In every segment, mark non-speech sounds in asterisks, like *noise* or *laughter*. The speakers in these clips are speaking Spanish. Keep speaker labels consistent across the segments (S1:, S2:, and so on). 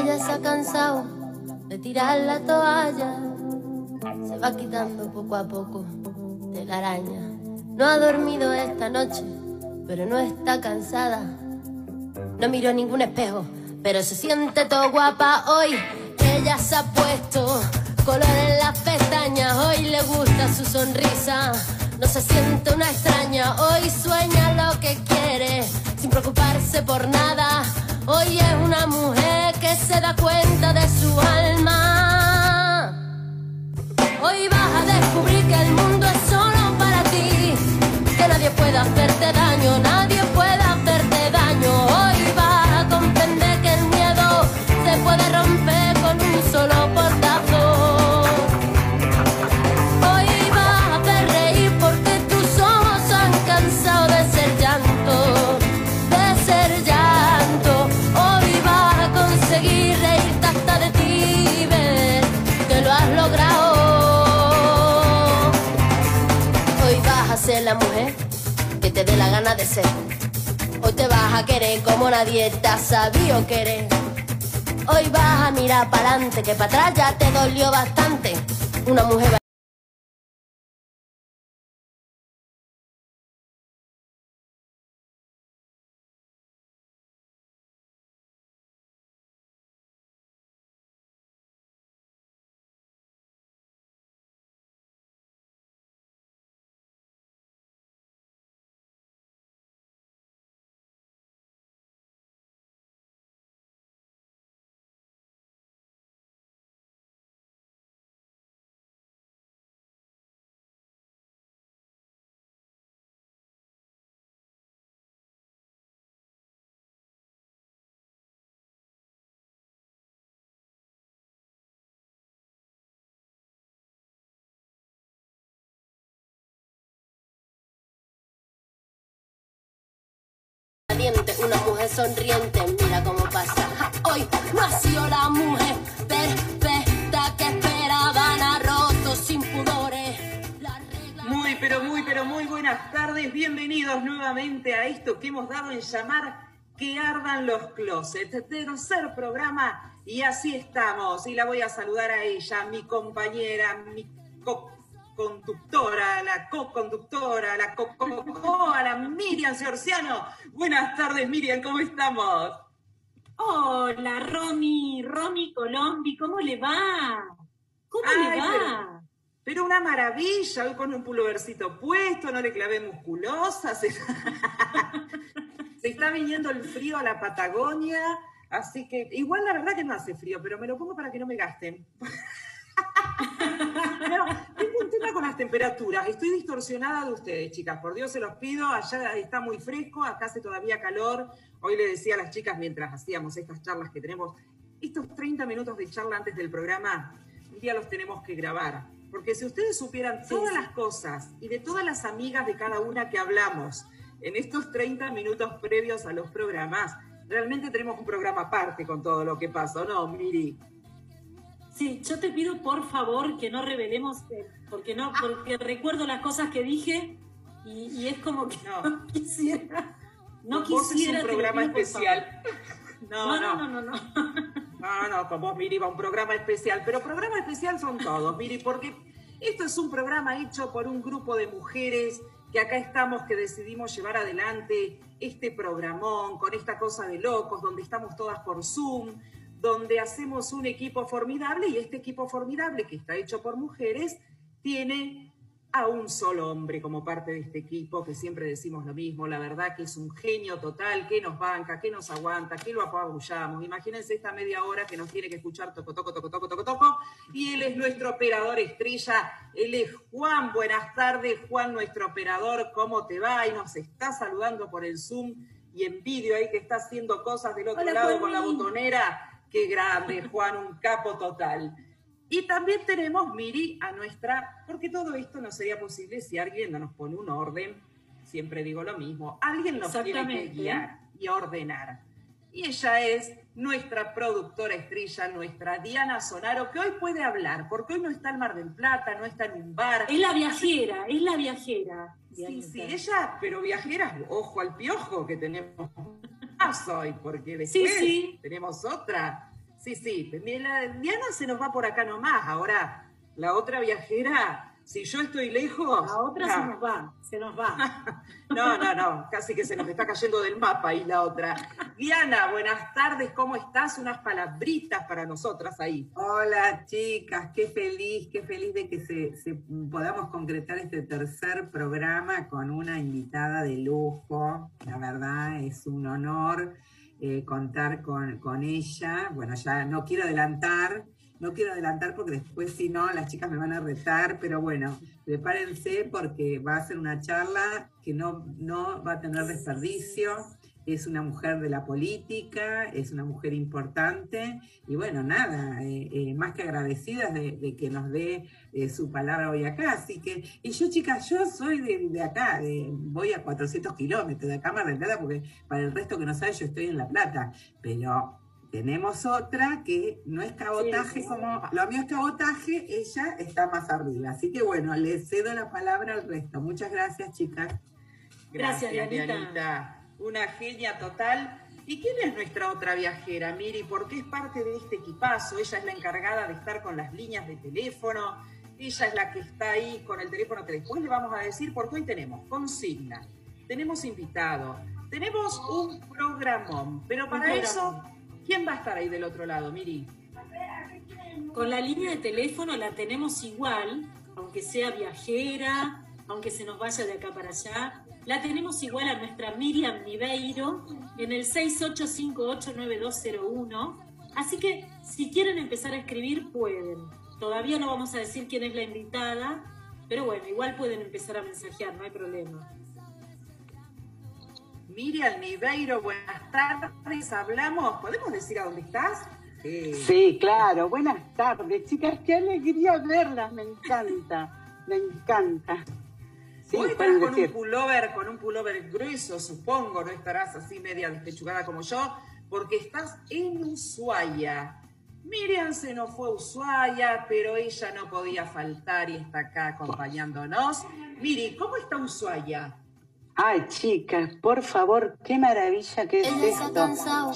S1: Ella se ha cansado de tirar la toalla, se va quitando poco a poco de la araña. No ha dormido esta noche, pero no está cansada. No miró ningún espejo, pero se siente todo guapa hoy. Ella se ha puesto color en las pestañas, hoy le gusta su sonrisa. No se siente una extraña, hoy sueña lo que quiere, sin preocuparse por nada. Hoy es una mujer que se da cuenta de su alma. Hoy vas a descubrir que el mundo es solo para ti, que nadie puede hacerte daño, nadie de ser. Hoy te vas a querer como nadie te ha sabido querer. Hoy vas a mirar para adelante, que para atrás ya te dolió bastante. Una mujer mujer sonriente, mira cómo pasa. Hoy sido la mujer perfecta que esperaban, ha roto sin pudores.
S2: Muy, pero muy, pero muy buenas tardes. Bienvenidos nuevamente a esto que hemos dado en llamar Que ardan los closets. Tercer programa y así estamos. Y la voy a saludar a ella, mi compañera, mi co-conductora, la co-conductora, la co a la Miriam Seorciano. Buenas tardes, Miriam, ¿cómo estamos?
S3: Hola, Romy, Romy Colombi, ¿cómo le va? ¿Cómo
S2: Ay,
S3: le va?
S2: pero- Pero una maravilla, hoy con un pulovercito puesto, no le clavé musculosa. Se, *laughs* se está viniendo el frío a la Patagonia, así que igual la verdad que no hace frío, pero me lo pongo para que no me gasten. Tengo un tema con las temperaturas. Estoy distorsionada de ustedes, chicas. Por Dios se los pido. Allá está muy fresco, acá hace todavía calor. Hoy le decía a las chicas mientras hacíamos estas charlas que tenemos, estos 30 minutos de charla antes del programa, un día los tenemos que grabar. Porque si ustedes supieran todas las cosas y de todas las amigas de cada una que hablamos en estos 30 minutos previos a los programas, realmente tenemos un programa aparte con todo lo que pasa, ¿o no, Miri?
S3: Sí, yo te pido por favor que no revelemos, eh, porque no, porque recuerdo las cosas que dije y, y es como que
S2: No.
S3: no, quisiera, no quisiera.
S2: es un programa
S3: pido,
S2: especial.
S3: favor. No, no, no, no, no.
S2: No, no, con vos, Miri, va un programa especial. Pero programa especial son todos, Miri, porque esto es un programa hecho por un grupo de mujeres que acá estamos, que decidimos llevar adelante este programón con esta cosa de locos, donde estamos todas por Zoom, donde hacemos un equipo formidable y este equipo formidable que está hecho por mujeres tiene a un solo hombre como parte de este equipo, que siempre decimos lo mismo, la verdad que es un genio total, que nos banca, que nos aguanta, que lo apabullamos. Imagínense esta media hora que nos tiene que escuchar toco, toco, toco, toco, toco, toco, y él es nuestro operador estrella, él es Juan, buenas tardes, Juan, nuestro operador, ¿cómo te va? Y nos está saludando por el Zoom y en vídeo ahí que está haciendo cosas del otro
S3: Hola,
S2: lado con la botonera. Qué grande, Juan, un capo total. Y también tenemos, Miri, a nuestra, porque todo esto no sería posible si alguien no nos pone un orden, siempre digo lo mismo, alguien nos tiene que guiar y ordenar. Y ella es nuestra productora estrella, nuestra Diana Sonaro, que hoy puede hablar, porque hoy no está en Mar del Plata, no está en un bar.
S3: Es la viajera, es la viajera.
S2: Sí, sí, ella, pero viajeras, ojo al piojo que tenemos más hoy, porque
S3: Sí,
S2: después
S3: sí.
S2: tenemos otra. Sí, sí. Diana se nos va por acá nomás. Ahora, la otra viajera si yo estoy lejos.
S3: La otra se nos va, se nos va. *laughs*
S2: no, no, no, casi que se nos está cayendo del mapa y la otra. Diana, buenas tardes, ¿cómo estás? Unas palabritas para nosotras ahí.
S4: Hola, chicas, qué feliz, qué feliz de que se, podamos concretar este tercer programa con una invitada de lujo. La verdad, es un honor eh, contar con, con ella. Bueno, ya no quiero adelantar no quiero adelantar porque después si no las chicas me van a retar, pero bueno, prepárense porque va a ser una charla que no, no va a tener desperdicio. Es una mujer de la política, es una mujer importante y bueno, nada, eh, eh, más que agradecidas de, que nos dé eh, su palabra hoy acá. Así que, y yo chicas, yo soy de, acá, voy a 400 kilómetros de acá, Mar del porque para el resto que no sabe, yo estoy en La Plata, pero tenemos otra que no es cabotaje como, lo mío es cabotaje, ella está más arriba. Así que bueno, le cedo la palabra al resto. Muchas gracias, chicas.
S2: Gracias, Dianita. Una genia total. ¿Y quién es nuestra otra viajera, Miri? Porque es parte de este equipazo. Ella es la encargada de estar con las líneas de teléfono. Ella es la que está ahí con el teléfono que después le vamos a decir, porque hoy tenemos consigna, tenemos invitado, tenemos un programón, pero para eso ¿Quién va a estar ahí del otro lado, Miri?
S3: Con la línea de teléfono la tenemos igual, aunque sea viajera, aunque se nos vaya de acá para allá. La tenemos igual a nuestra Miriam Niveiro en el 68589201. Así que si quieren empezar a escribir, pueden. Todavía no vamos a decir quién es la invitada, pero bueno, igual pueden empezar a mensajear, no hay problema.
S2: Miriam Niveiro, buenas tardes, hablamos, ¿podemos decir a dónde estás?
S4: Sí. claro, buenas tardes, chicas, qué alegría verlas, me encanta, me encanta.
S2: Sí, Hoy estás con un pullover, con un pullover grueso, supongo, no estarás así media despechugada como yo, porque estás en Ushuaia. Miriam se nos fue a Ushuaia, pero ella no podía faltar y está acá acompañándonos. Miri, ¿cómo está Ushuaia?
S4: Ay, chicas, por favor, qué maravilla que es esto.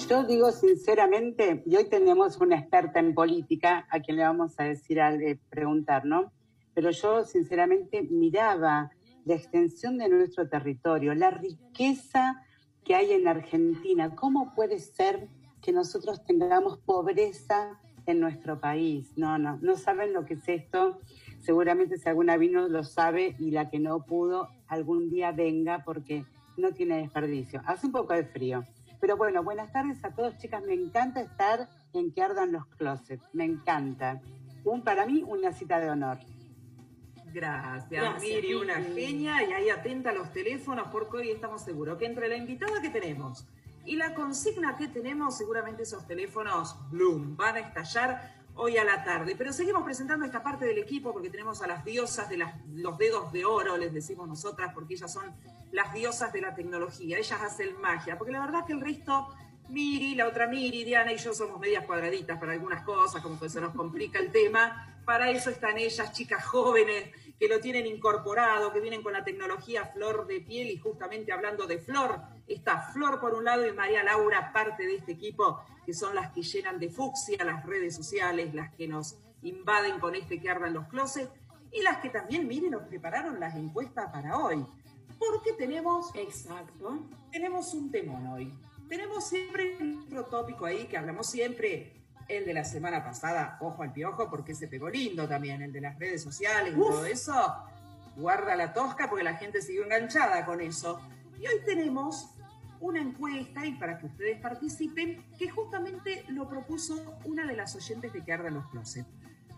S4: Yo digo sinceramente, y hoy tenemos una experta en política a quien le vamos a decir, a preguntar, ¿no? Pero yo sinceramente miraba la extensión de nuestro territorio, la riqueza que hay en Argentina. ¿Cómo puede ser que nosotros tengamos pobreza en nuestro país? No, no, no saben lo que es esto seguramente si alguna vino lo sabe y la que no pudo algún día venga porque no tiene desperdicio. Hace un poco de frío. Pero bueno, buenas tardes a todos, chicas. Me encanta estar en que ardan los closets. Me encanta. Un, para mí, una cita de honor.
S2: Gracias, Miri, una genia. Y ahí atenta a los teléfonos porque hoy estamos seguros que entre la invitada que tenemos y la consigna que tenemos, seguramente esos teléfonos, Bloom, van a estallar hoy a la tarde. Pero seguimos presentando esta parte del equipo porque tenemos a las diosas de los dedos de oro, les decimos nosotras, porque ellas son las diosas de la tecnología, ellas hacen magia, porque la verdad que el resto, Miri, la otra Miri, Diana y yo somos medias cuadraditas para algunas cosas, como que se nos complica el tema, para eso están ellas, chicas jóvenes, que lo tienen incorporado, que vienen con la tecnología flor de piel y justamente hablando de flor, está Flor por un lado y María Laura, parte de este equipo, que son las que llenan de fucsia las redes sociales, las que nos invaden con este que ardan los closets y las que también, miren, nos prepararon las encuestas para hoy. Porque tenemos,
S3: exacto,
S2: tenemos un temón hoy. Tenemos siempre otro tópico ahí que hablamos siempre, el de la semana pasada, ojo al piojo, porque se pegó lindo también, el de las redes sociales y todo eso. Guarda la tosca porque la gente sigue enganchada con eso. Y hoy tenemos una encuesta y para que ustedes participen, que justamente lo propuso una de las oyentes de Que Ardan los Closet.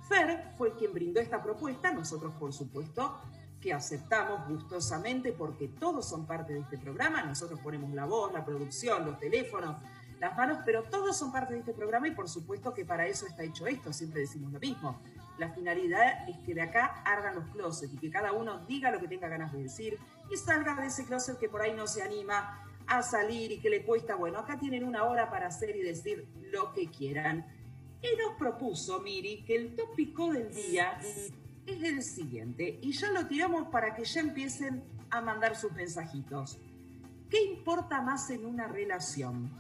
S2: Fer fue quien brindó esta propuesta, nosotros por supuesto que aceptamos gustosamente porque todos son parte de este programa, nosotros ponemos la voz, la producción, los teléfonos, las manos, pero todos son parte de este programa y por supuesto que para eso está hecho esto, siempre decimos lo mismo. La finalidad es que de acá ardan los closets y que cada uno diga lo que tenga ganas de decir y salga de ese closet que por ahí no se anima a salir y que le cuesta, bueno, acá tienen una hora para hacer y decir lo que quieran. Y nos propuso, Miri, que el tópico del día es el siguiente, y ya lo tiramos para que ya empiecen a mandar sus mensajitos. ¿Qué importa más en una relación?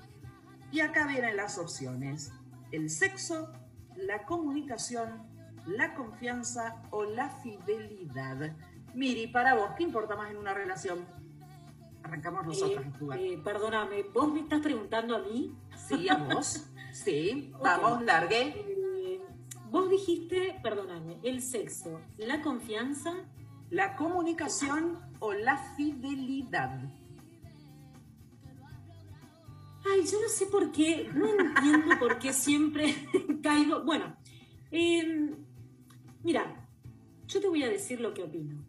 S2: Y acá vienen las opciones. el sexo, la comunicación, la confianza o la fidelidad. Miri, para vos, ¿qué importa más en una relación? Arrancamos nosotros
S3: eh, eh, perdóname, ¿vos me estás preguntando a mí?
S2: Sí, a vos. *laughs* sí, vamos, largue.
S3: Eh, vos dijiste, perdóname, el sexo, la confianza.
S2: La comunicación o la fidelidad.
S3: Ay, yo no sé por qué, no entiendo por qué siempre *laughs* caigo. Bueno, em, mira, yo te voy a decir lo que opino.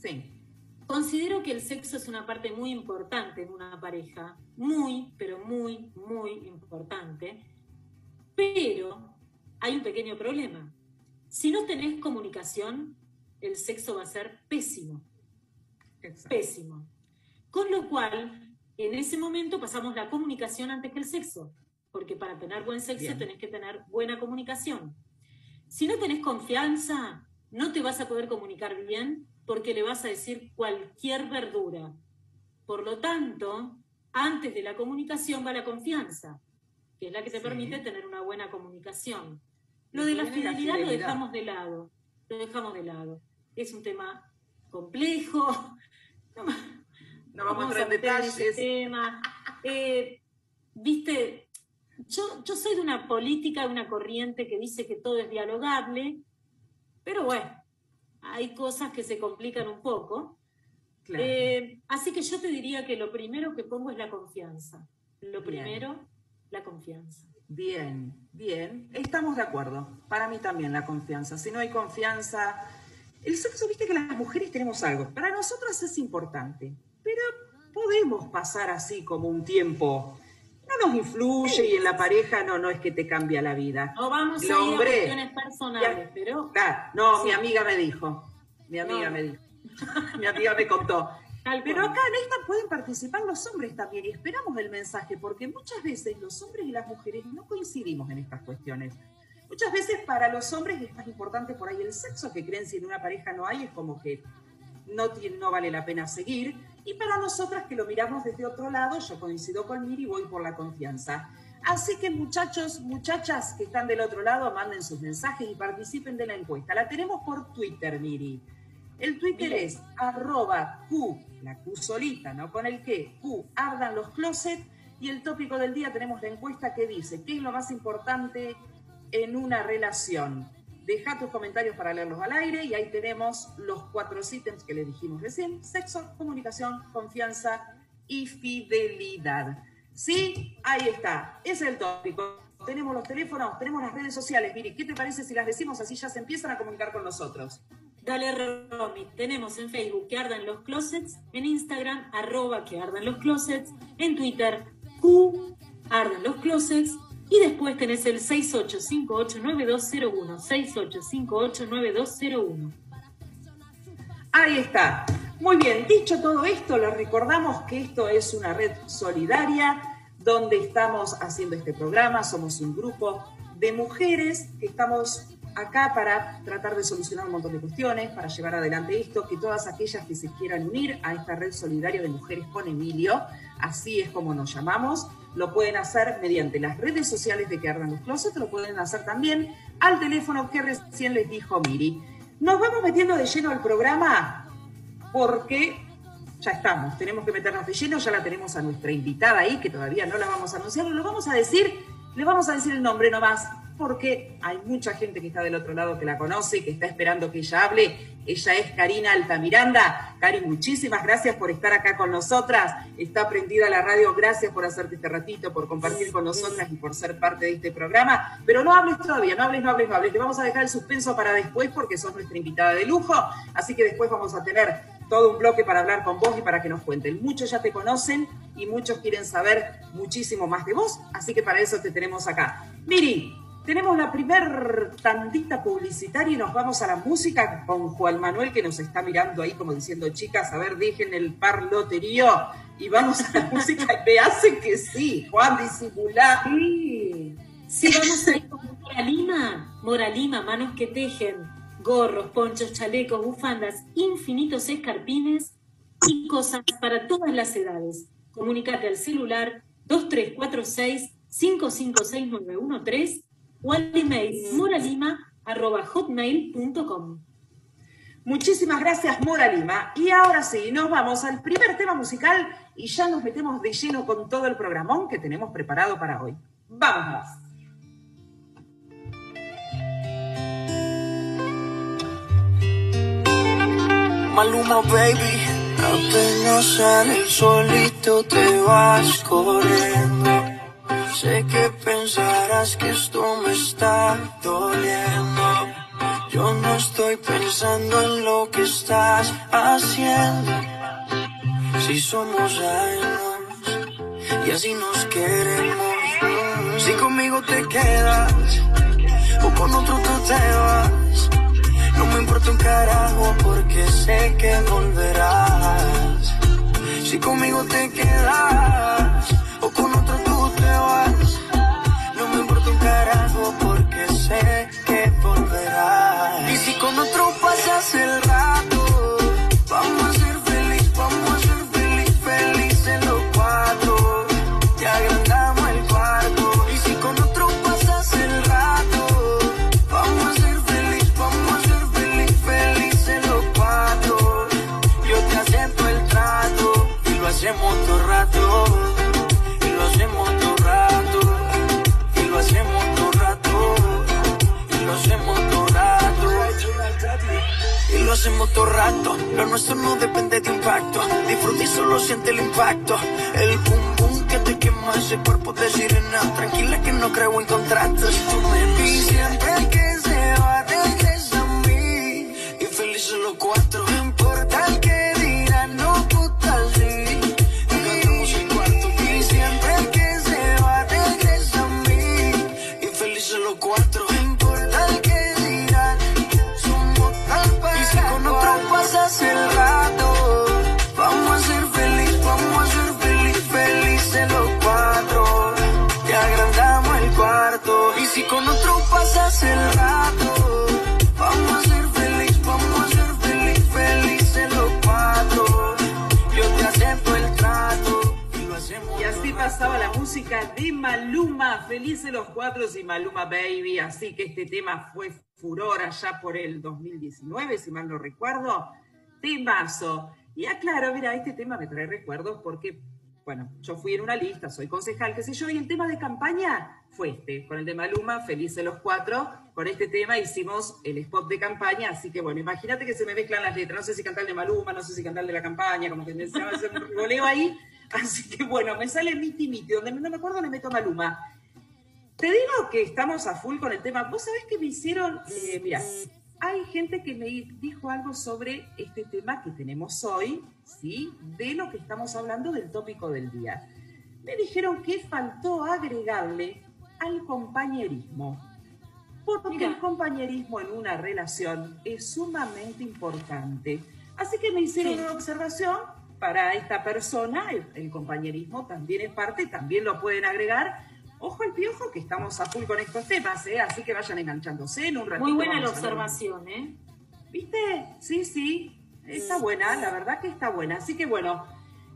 S2: Sí.
S3: Considero que el sexo es una parte muy importante en una pareja, muy, pero muy, muy importante, pero hay un pequeño problema. Si no tenés comunicación, el sexo va a ser pésimo. Pésimo. Con lo cual, en ese momento pasamos la comunicación antes que el sexo, porque para tener buen sexo tenés que tener buena comunicación. Si no tenés confianza, no te vas a poder comunicar bien porque le vas a decir cualquier verdura. Por lo tanto, antes de la comunicación va la confianza, que es la que te permite tener una buena comunicación. Lo de la fidelidad, lo dejamos de lado, lo dejamos de lado. Es un tema complejo, *laughs*
S2: no vamos, a entrar en detalles.
S3: Tema. Eh, Viste, yo, yo soy de una política, de una corriente que dice que todo es dialogable, pero bueno, hay cosas que se complican un poco. Eh, así que yo te diría que lo primero que pongo es la confianza. Lo primero, la confianza.
S2: Bien, bien. Estamos de acuerdo. Para mí también la confianza. Si no hay confianza... El sexo, viste que las mujeres tenemos algo. Para nosotras es importante pero podemos pasar así como un tiempo. No nos influye y en la pareja no, no es que te cambia la vida.
S3: No vamos a ir a cuestiones personales, pero...
S2: no, mi amiga me dijo, mi amiga me dijo, mi amiga me contó. *laughs* Pero acá en esta pueden participar los hombres también y esperamos el mensaje, porque muchas veces los hombres y las mujeres no coincidimos en estas cuestiones. Muchas veces para los hombres es más importante por ahí el sexo, que creen si en una pareja no hay, es como que no, no vale la pena seguir. Y para nosotras que lo miramos desde otro lado, yo coincido con Miri y voy por la confianza. Así que muchachos, muchachas que están del otro lado, manden sus mensajes y participen de la encuesta. La tenemos por Twitter, Miri. El Twitter es arroba Q, la Q solita, no con el que, Q, ardan los closets. Y el tópico del día tenemos la encuesta que dice, ¿qué es lo más importante en una relación? Deja tus comentarios para leerlos al aire y ahí tenemos los cuatro ítems que le dijimos recién. Sexo, comunicación, confianza y fidelidad. Sí, ahí está. Ese es el tópico. Tenemos los teléfonos, tenemos las redes sociales. Miri, ¿qué te parece si las decimos así ya se empiezan a comunicar con nosotros?
S3: Dale, Romy. Tenemos en Facebook que ardan los closets, en Instagram, arroba que ardan los closets, en Twitter, Q, ardan los closets, y después tenés el 68589201, 68589201.
S2: Ahí está. Muy bien, dicho todo esto, les recordamos que esto es una red solidaria donde estamos haciendo este programa. Somos un grupo de mujeres que estamos acá para tratar de solucionar un montón de cuestiones, para llevar adelante esto, que todas aquellas que se quieran unir a esta red solidaria de mujeres con Emilio, así es como nos llamamos, lo pueden hacer mediante las redes sociales de que ardan los closets, lo pueden hacer también al teléfono que recién les dijo Miri. Nos vamos metiendo de lleno al programa porque ya estamos, tenemos que meternos de lleno, ya la tenemos a nuestra invitada ahí, que todavía no la vamos a anunciar, lo vamos a decir, le vamos a decir el nombre nomás, porque hay mucha gente que está del otro lado que la conoce y que está esperando que ella hable. Ella es Karina Altamiranda. Cari, muchísimas gracias por estar acá con nosotras. Está prendida la radio. Gracias por hacerte este ratito, por compartir con nosotras y por ser parte de este programa. Pero no hables todavía, no hables, no hables, no hables. Te vamos a dejar el suspenso para después porque sos nuestra invitada de lujo. Así que después vamos a tener todo un bloque para hablar con vos y para que nos cuenten. Muchos ya te conocen y muchos quieren saber muchísimo más de vos. Así que para eso te tenemos acá. Miri, tenemos la primer tandita publicitaria y nos vamos a la música con Juan Manuel que nos está mirando ahí como diciendo, chicas, a ver, dejen el parloterío y vamos a la *laughs* música y me hace que sí, Juan, disimulá.
S3: Sí, sí, vamos a ir con Moralima, Moralima, manos que tejen, gorros, ponchos, chalecos, bufandas, infinitos escarpines y cosas para todas las edades. Comunicate al celular 2346 556913 o al email moralima.hotmail.com.
S2: Muchísimas gracias, Mora Lima. Y ahora sí, nos vamos al primer tema musical y ya nos metemos de lleno con todo el programón que tenemos preparado para hoy. ¡Vamos!
S5: Maluma, baby, apenas sale solito te vas corriendo. Sé que pensarás que esto me está doliendo. Yo no estoy pensando en lo que estás haciendo. Si somos años y así nos queremos. Si conmigo te quedas o con otro tú te vas. No me importa un carajo porque sé que volverás. Si conmigo te quedas Lo nuestro no depende de impacto. Disfruta y solo siente el impacto. El boom boom que te quema ese cuerpo de sirena. Tranquila que no creo en contratos. Tú me y siempre que se va a mí. Y felices los cuatro.
S2: Música de Maluma, felices los cuatro y Maluma Baby. Así que este tema fue furor allá por el 2019, si mal no recuerdo. Temazo. Y aclaro, mira, este tema me trae recuerdos porque, bueno, yo fui en una lista, soy concejal, qué sé yo, y el tema de campaña fue este, con el de Maluma, Felices los Cuatro. Con este tema hicimos el spot de campaña, así que bueno, imagínate que se me mezclan las letras. No sé si cantar de Maluma, no sé si cantar de la campaña, como que me se va a hacer un ahí. Así que bueno, me sale miti miti, donde no me acuerdo le meto Maluma. Te digo que estamos a full con el tema. Vos sabés que me hicieron, eh, mira, hay gente que me dijo algo sobre este tema que tenemos hoy, ¿sí? De lo que estamos hablando del tópico del día. Me dijeron que faltó agregarle al compañerismo. Porque
S3: Mira.
S2: el compañerismo en una relación es sumamente importante. Así que me hicieron
S3: Sí.
S2: una observación para esta persona. El, el compañerismo también es parte, también lo pueden agregar. Ojo al piojo que estamos a full con estos temas, ¿eh? así que vayan enganchándose en un ratito.
S3: Muy buena la observación, ¿eh?
S2: ¿Viste? Sí, sí. Está buena, la verdad que está buena. Así que bueno,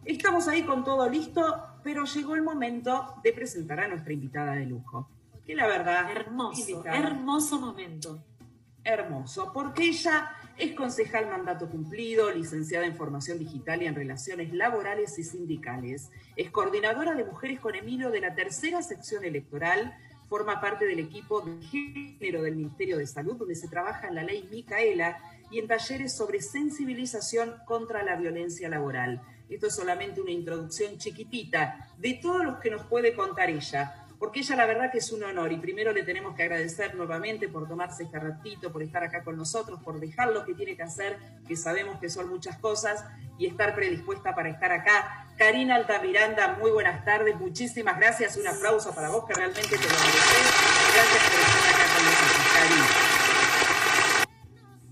S2: estamos ahí con todo listo, pero llegó el momento de presentar a nuestra invitada de lujo. Que la verdad,
S3: Hermoso,
S2: invitada,
S3: hermoso momento.
S2: hermoso, porque ella es concejal mandato cumplido, licenciada en formación digital y en relaciones laborales y sindicales. Es coordinadora de Mujeres con Emilio de la tercera sección electoral. Forma parte del equipo de género del Ministerio de Salud, donde se trabaja en la ley Micaela y en talleres sobre sensibilización contra la violencia laboral. Esto es solamente una introducción chiquitita de todos los que nos puede contar ella porque ella la verdad que es un honor y primero le tenemos que agradecer nuevamente por tomarse este ratito, por estar acá con nosotros, por dejar lo que tiene que hacer, que sabemos que son muchas cosas, y estar predispuesta para estar acá. Karina Altamiranda, muy buenas tardes, muchísimas gracias, un aplauso para vos que realmente te lo mereces. Gracias por estar acá con nosotros, Karina.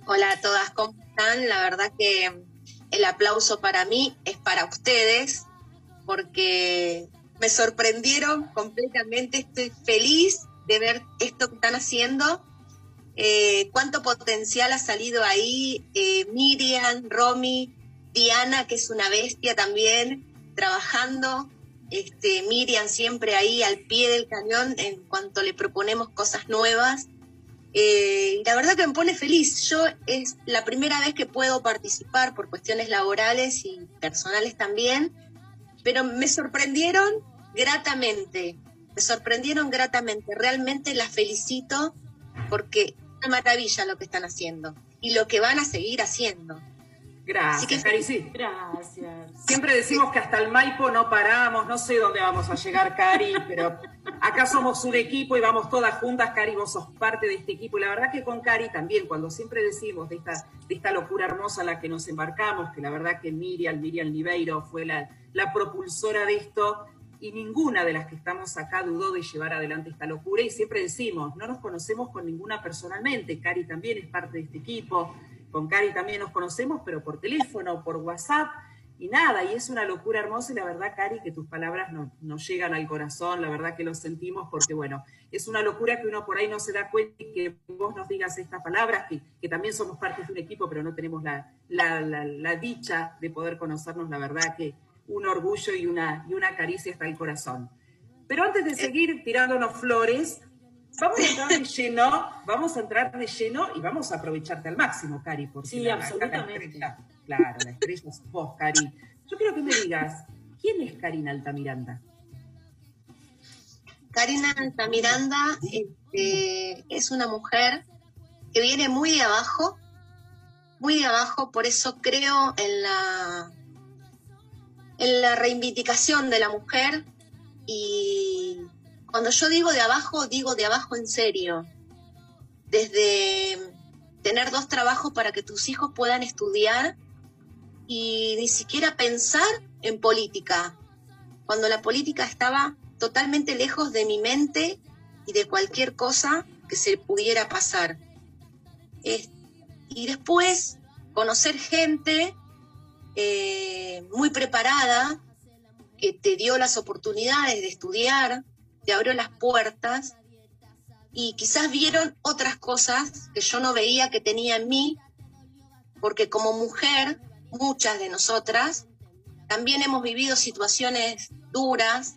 S6: Hola a todas, ¿cómo están? La verdad que el aplauso para mí es para ustedes porque me sorprendieron completamente. Estoy feliz de ver esto que están haciendo. Eh, cuánto potencial ha salido ahí. Eh, Miriam, Romy, Diana, que es una bestia también, trabajando. Este, Miriam siempre ahí al pie del cañón en cuanto le proponemos cosas nuevas. Eh, la verdad que me pone feliz. Yo es la primera vez que puedo participar por cuestiones laborales y personales también, pero me sorprendieron gratamente, me sorprendieron gratamente. Realmente las felicito porque es una maravilla lo que están haciendo y lo que van a seguir haciendo.
S2: Gracias, Cari, sí.
S3: Gracias.
S2: Siempre decimos que hasta el Maipo no paramos, no sé dónde vamos a llegar, Cari, pero acá somos un equipo y vamos todas juntas, Cari, vos sos parte de este equipo. Y la verdad que con Cari también, cuando siempre decimos de esta, de esta locura hermosa a la que nos embarcamos, que la verdad que Miriam, Miriam Niveiro fue la, la propulsora de esto, y ninguna de las que estamos acá dudó de llevar adelante esta locura. Y siempre decimos, no nos conocemos con ninguna personalmente, Cari también es parte de este equipo, con Cari también nos conocemos, pero por teléfono, por WhatsApp, y nada, y es una locura hermosa y la verdad, Cari, que tus palabras nos llegan al corazón, la verdad que lo sentimos porque, bueno, es una locura que uno por ahí no se da cuenta y que vos nos digas estas palabras, que, que también somos parte de un equipo, pero no tenemos la, la, la dicha de poder conocernos, la verdad que un orgullo y una, y una caricia hasta el corazón. Pero antes de eh. seguir tirándonos flores, vamos a entrar de lleno, vamos a entrar de lleno y vamos a aprovecharte al máximo, Cari, porque
S3: sí, absolutamente.
S2: claro, la estrella sos vos, Cari. Yo quiero que me digas, ¿quién es Karina Altamiranda?
S6: Karina Altamiranda este, es una mujer que viene muy de abajo, muy de abajo, por eso creo en la la reivindicación de la mujer y cuando yo digo de abajo, digo de abajo en serio. Desde tener dos trabajos para que tus hijos puedan estudiar y ni siquiera pensar en política, cuando la política estaba totalmente lejos de mi mente y de cualquier cosa que se pudiera pasar. y después conocer gente eh, muy preparada, que te dio las oportunidades de estudiar, te abrió las puertas y quizás vieron otras cosas que yo no veía que tenía en mí, porque como mujer, muchas de nosotras, también hemos vivido situaciones duras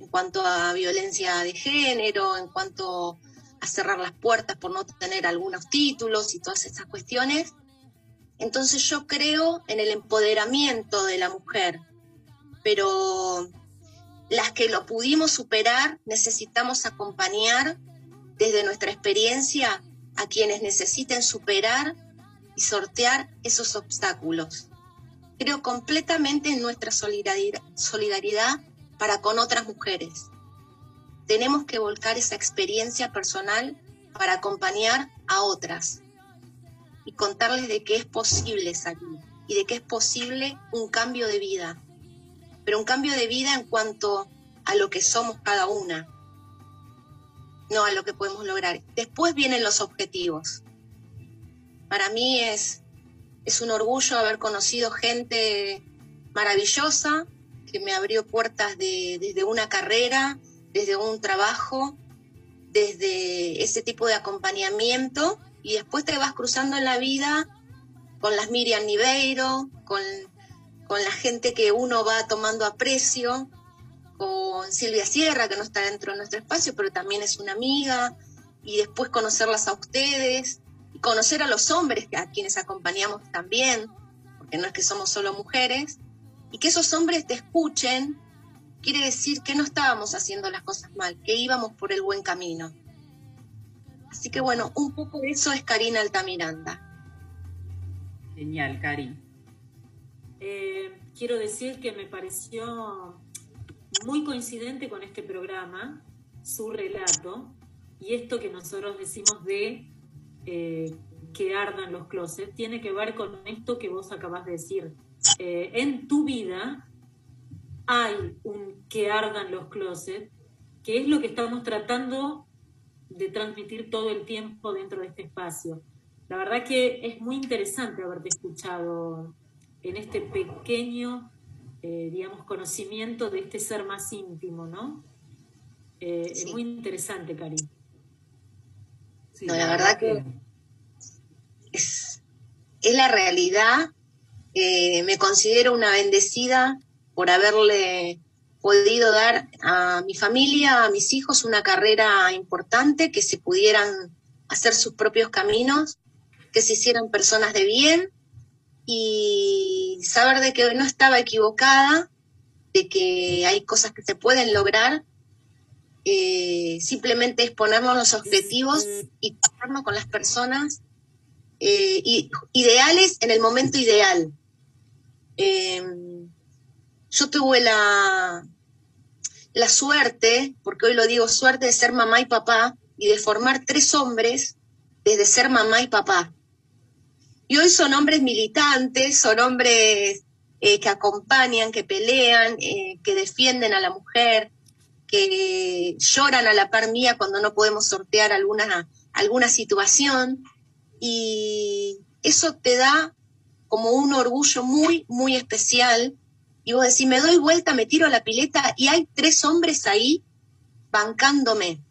S6: en cuanto a violencia de género, en cuanto a cerrar las puertas por no tener algunos títulos y todas esas cuestiones. Entonces yo creo en el empoderamiento de la mujer, pero las que lo pudimos superar necesitamos acompañar desde nuestra experiencia a quienes necesiten superar y sortear esos obstáculos. Creo completamente en nuestra solidaridad para con otras mujeres. Tenemos que volcar esa experiencia personal para acompañar a otras y contarles de que es posible salir y de que es posible un cambio de vida, pero un cambio de vida en cuanto a lo que somos cada una, no a lo que podemos lograr. Después vienen los objetivos. Para mí es, es un orgullo haber conocido gente maravillosa que me abrió puertas desde una carrera, desde un trabajo, desde ese tipo de acompañamiento y después te vas cruzando en la vida con las Miriam Niveiro, con, con la gente que uno va tomando aprecio, con Silvia Sierra, que no está dentro de nuestro espacio, pero también es una amiga, y después conocerlas a ustedes, y conocer a los hombres a quienes acompañamos también, porque no es que somos solo mujeres, y que esos hombres te escuchen, quiere decir que no estábamos haciendo las cosas mal, que íbamos por el buen camino. Así que bueno, un poco de eso es Karina Altamiranda.
S2: Genial, Cari.
S3: Eh, quiero decir que me pareció muy coincidente con este programa, su relato, y esto que nosotros decimos de eh, que ardan los closets, tiene que ver con esto que vos acabas de decir. Eh, en tu vida hay un que ardan los closets, que es lo que estamos tratando de transmitir todo el tiempo dentro de este espacio. La verdad que es muy interesante haberte escuchado en este pequeño, eh, digamos, conocimiento de este ser más íntimo, ¿no? Eh, es muy interesante, Cari.
S6: no, la, verdad, que, es, es, la realidad. Eh, me considero una bendecida por haberle podido dar a mi familia, a mis hijos, una carrera importante, que se pudieran hacer sus propios caminos, que se hicieran personas de bien y saber de que no estaba equivocada, de que hay cosas que se pueden lograr, eh, simplemente es ponernos los objetivos y trabajarnos con las personas eh, ideales en el momento ideal. Em, yo tuve la, la suerte, porque hoy lo digo suerte, de ser mamá y papá y de formar tres hombres desde ser mamá y papá. Y hoy son hombres militantes, son hombres eh, que acompañan, que pelean, eh, que defienden a la mujer, que lloran a la par mía cuando no podemos sortear alguna, alguna situación. Y eso te da como un orgullo muy, muy especial. Y vos decís, me doy vuelta, me tiro a la pileta y hay tres hombres ahí bancándome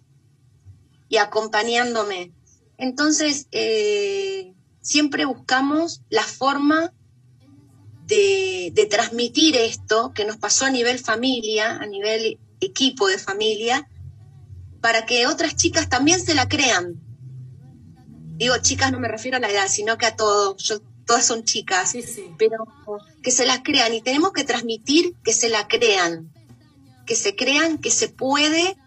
S6: y acompañándome. Entonces, eh, siempre buscamos la forma de, transmitir esto que nos pasó a nivel familia, a nivel equipo de familia, para que otras chicas también se la crean. Digo, chicas no me refiero a la edad, sino que a todos. Yo, todas son chicas, pero que se las crean y tenemos que transmitir que se la crean, que se crean que se puede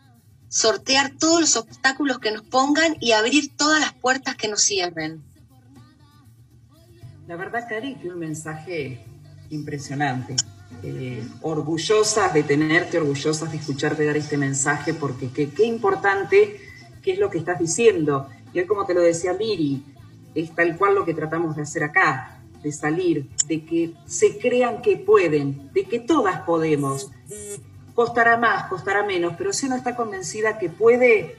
S6: sortear todos los obstáculos que nos pongan y abrir todas las puertas que nos cierren.
S2: La verdad, Cari, que un mensaje impresionante. Eh, orgullosas de tenerte, orgullosas de escucharte dar este mensaje, porque qué importante qué es lo que estás diciendo. Y hoy, como te lo decía Miri, es tal cual lo que tratamos de hacer acá, de salir, de que se crean que pueden, de que todas podemos. Costará más, costará menos, pero si uno está convencida que puede,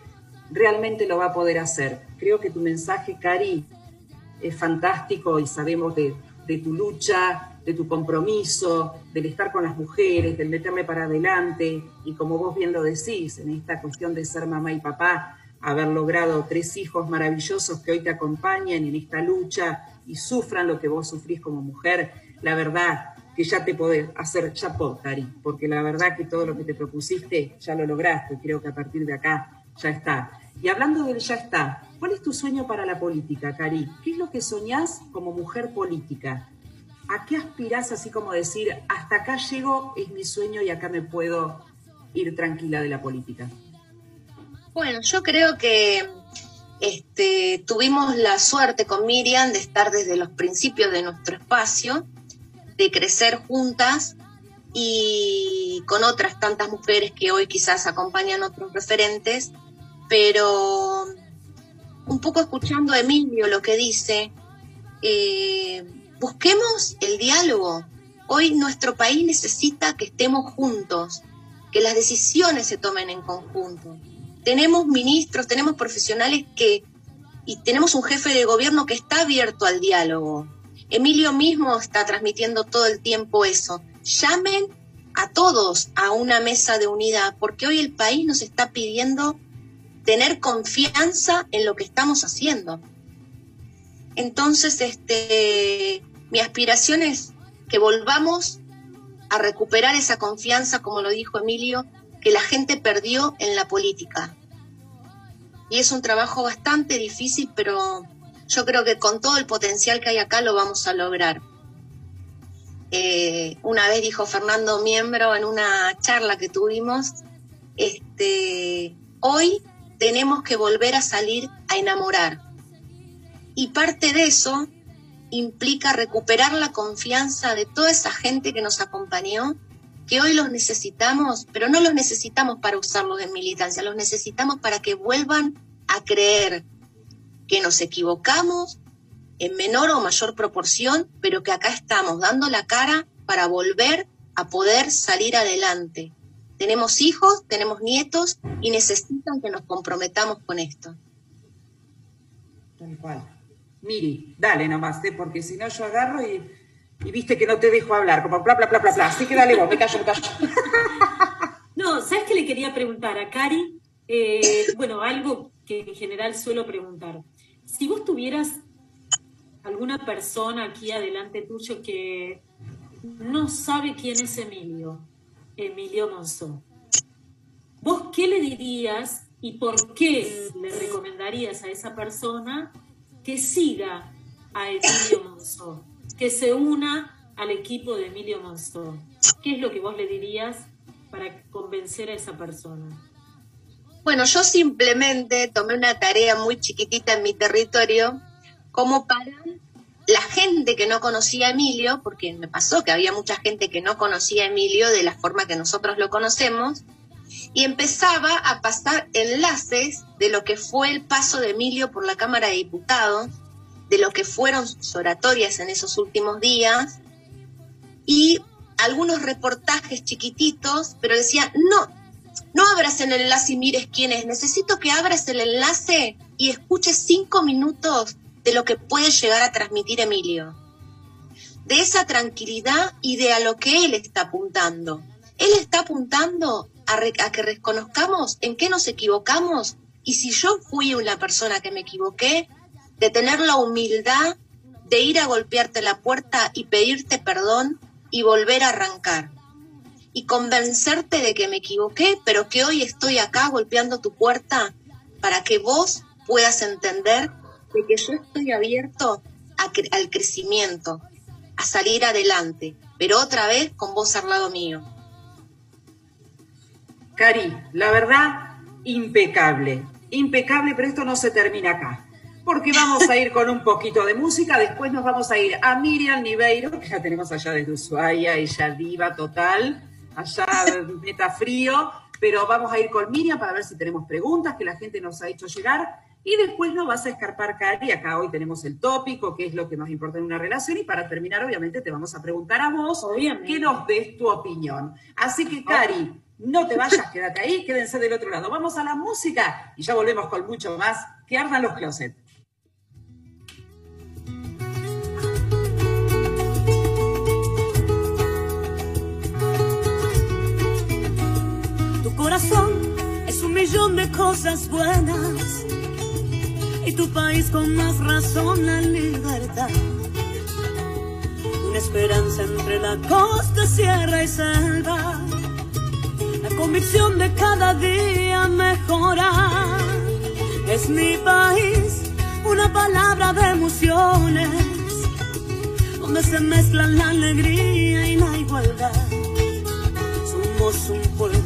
S2: realmente lo va a poder hacer. Creo que tu mensaje, Cari, es fantástico y sabemos de, de tu lucha, de tu compromiso, del estar con las mujeres, del meterme para adelante y como vos bien lo decís, en esta cuestión de ser mamá y papá, haber logrado tres hijos maravillosos que hoy te acompañan en esta lucha y sufran lo que vos sufrís como mujer, la verdad que ya te podés hacer chapó, Cari, porque la verdad que todo lo que te propusiste ya lo lograste, creo que a partir de acá ya está. Y hablando del ya está, ¿cuál es tu sueño para la política, Cari? ¿Qué es lo que soñás como mujer política? ¿A qué aspirás así como decir, hasta acá llego, es mi sueño y acá me puedo ir tranquila de la política?
S6: Bueno, yo creo que este, tuvimos la suerte con Miriam de estar desde los principios de nuestro espacio, de crecer juntas y con otras tantas mujeres que hoy quizás acompañan otros referentes, pero un poco escuchando a Emilio lo que dice, eh, busquemos el diálogo. Hoy nuestro país necesita que estemos juntos, que las decisiones se tomen en conjunto tenemos ministros, tenemos profesionales que, y tenemos un jefe de gobierno que está abierto al diálogo. Emilio mismo está transmitiendo todo el tiempo eso. Llamen a todos a una mesa de unidad, porque hoy el país nos está pidiendo tener confianza en lo que estamos haciendo. Entonces, este, mi aspiración es que volvamos a recuperar esa confianza, como lo dijo Emilio, que la gente perdió en la política. Y es un trabajo bastante difícil, pero yo creo que con todo el potencial que hay acá lo vamos a lograr. Eh, una vez dijo Fernando Miembro en una charla que tuvimos, este, hoy tenemos que volver a salir a enamorar. Y parte de eso implica recuperar la confianza de toda esa gente que nos acompañó que hoy los necesitamos, pero no los necesitamos para usarlos en militancia, los necesitamos para que vuelvan a creer que nos equivocamos en menor o mayor proporción, pero que acá estamos dando la cara para volver a poder salir adelante. Tenemos hijos, tenemos nietos y necesitan que nos comprometamos con esto.
S2: Tal cual. Miri, dale nomás, ¿eh? porque si no yo agarro y y viste que no te dejo hablar, como bla, bla, bla, bla. Así que dale vos, me callo, me callo. *laughs*
S3: No, ¿sabes qué le quería preguntar a Cari? Eh, bueno, algo que en general suelo preguntar. Si vos tuvieras alguna persona aquí adelante tuyo que no sabe quién es Emilio, Emilio Monzó. ¿Vos qué le dirías y por qué le recomendarías a esa persona que siga a Emilio Monzó, que se una al equipo de Emilio Monzó? ¿Qué es lo que vos le dirías para convencer a esa persona?
S6: Bueno, yo simplemente tomé una tarea muy chiquitita en mi territorio como para la gente que no conocía a Emilio, porque me pasó que había mucha gente que no conocía a Emilio de la forma que nosotros lo conocemos, y empezaba a pasar enlaces de lo que fue el paso de Emilio por la Cámara de Diputados, de lo que fueron sus oratorias en esos últimos días, y algunos reportajes chiquititos, pero decía, no, no abras el enlace y mires quién es, necesito que abras el enlace y escuches cinco minutos de lo que puede llegar a transmitir Emilio, de esa tranquilidad y de a lo que él está apuntando. Él está apuntando a, a, que reconozcamos en qué nos equivocamos y si yo fui una persona que me equivoqué, de tener la humildad de ir a golpearte la puerta y pedirte perdón y volver a arrancar. Y convencerte de que me equivoqué, pero que hoy estoy acá golpeando tu puerta para que vos puedas entender de que yo estoy abierto al crecimiento, a salir adelante, pero otra vez con vos al lado mío.
S2: Cari, la verdad, impecable, impecable, pero esto no se termina acá, porque vamos a ir con un poquito de música, después nos vamos a ir a Miriam Niveiro, que ya tenemos allá desde Ushuaia, ella diva total, allá *laughs* meta frío, pero vamos a ir con Miriam para ver si tenemos preguntas que la gente nos ha hecho llegar y después nos vas a escarpar, Cari. Acá hoy tenemos el tópico, que es lo que nos importa en una relación. Y para terminar, obviamente, te vamos a preguntar a vos que nos des tu opinión. Así que, Cari, no te vayas, quédate ahí, quédense del otro lado. Vamos a la música y ya volvemos con mucho más. Que ardan los closets.
S7: Es un millón de cosas buenas y tu país con más razón la libertad. Una esperanza entre la costa, sierra y selva. La convicción de cada día mejorar. Es mi país, una palabra de emociones, donde se mezclan la alegría y la igualdad. Somos un pueblo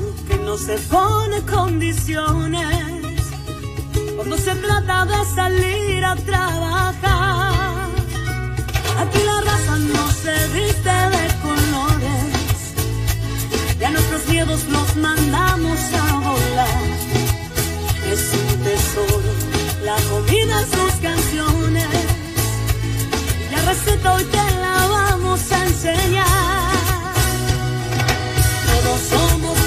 S7: no se pone condiciones cuando se trata de salir a trabajar. Aquí la raza no se viste de colores, ya nuestros miedos los mandamos a volar. Es un tesoro la comida, sus canciones, y la receta hoy te la vamos a enseñar. Todos somos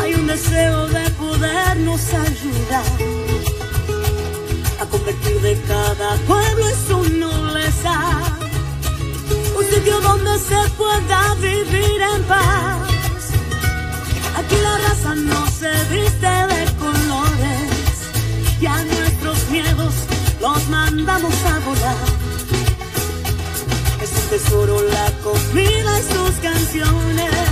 S7: Hay un deseo de podernos ayudar a convertir de cada pueblo en su nobleza. Un sitio donde se pueda vivir en paz. Aquí la raza no se viste de colores. Ya nuestros miedos los mandamos a volar. Es un tesoro la comida y sus canciones.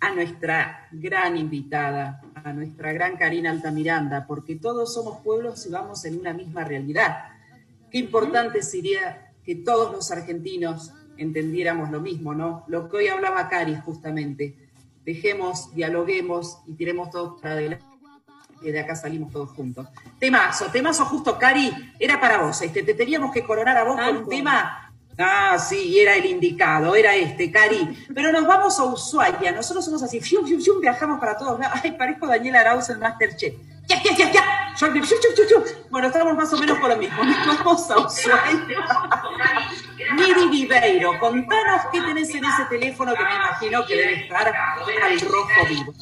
S7: a
S2: nuestra gran invitada, a nuestra gran Karina Altamiranda, porque todos somos pueblos y vamos en una misma realidad. Qué importante sería que todos los argentinos entendiéramos lo mismo, ¿no? Lo que hoy hablaba Cari justamente. Dejemos, dialoguemos y tiremos todos para adelante que de acá salimos todos juntos. Temazo, temazo justo, Cari, era para vos. Este, te teníamos que coronar a vos con un tema. Ah, sí, era el indicado, era este, Cari. Pero nos vamos a Ushuaia, nosotros somos así, fium, fium, fium, viajamos para todos lados. Ay, parezco Daniel Arauz en Masterchef. ¡Ya, ya, ya, ya! Yo, fium, fium. Bueno, estamos más o menos por lo mismo. Nos vamos a Ushuaia. Miri Viveiro, contanos qué tenés en ese teléfono que me imagino que debe estar al rojo vivo.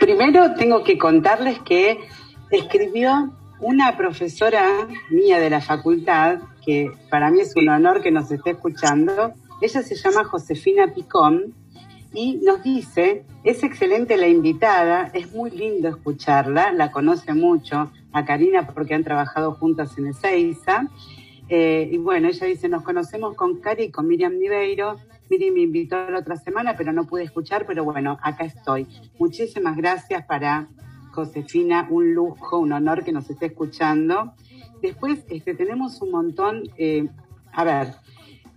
S8: Primero tengo que contarles que escribió una profesora mía de la facultad, que para mí es un honor que nos esté escuchando. Ella se llama Josefina Picón y nos dice, es excelente la invitada, es muy lindo escucharla, la conoce mucho a Karina porque han trabajado juntas en Ezeiza. Eh, y bueno, ella dice, nos conocemos con Cari y con Miriam Niveiro. Miriam me invitó la otra semana, pero no pude escuchar, pero bueno, acá estoy. Muchísimas gracias para Josefina, un lujo, un honor que nos esté escuchando. Después este, tenemos un montón, eh, a ver,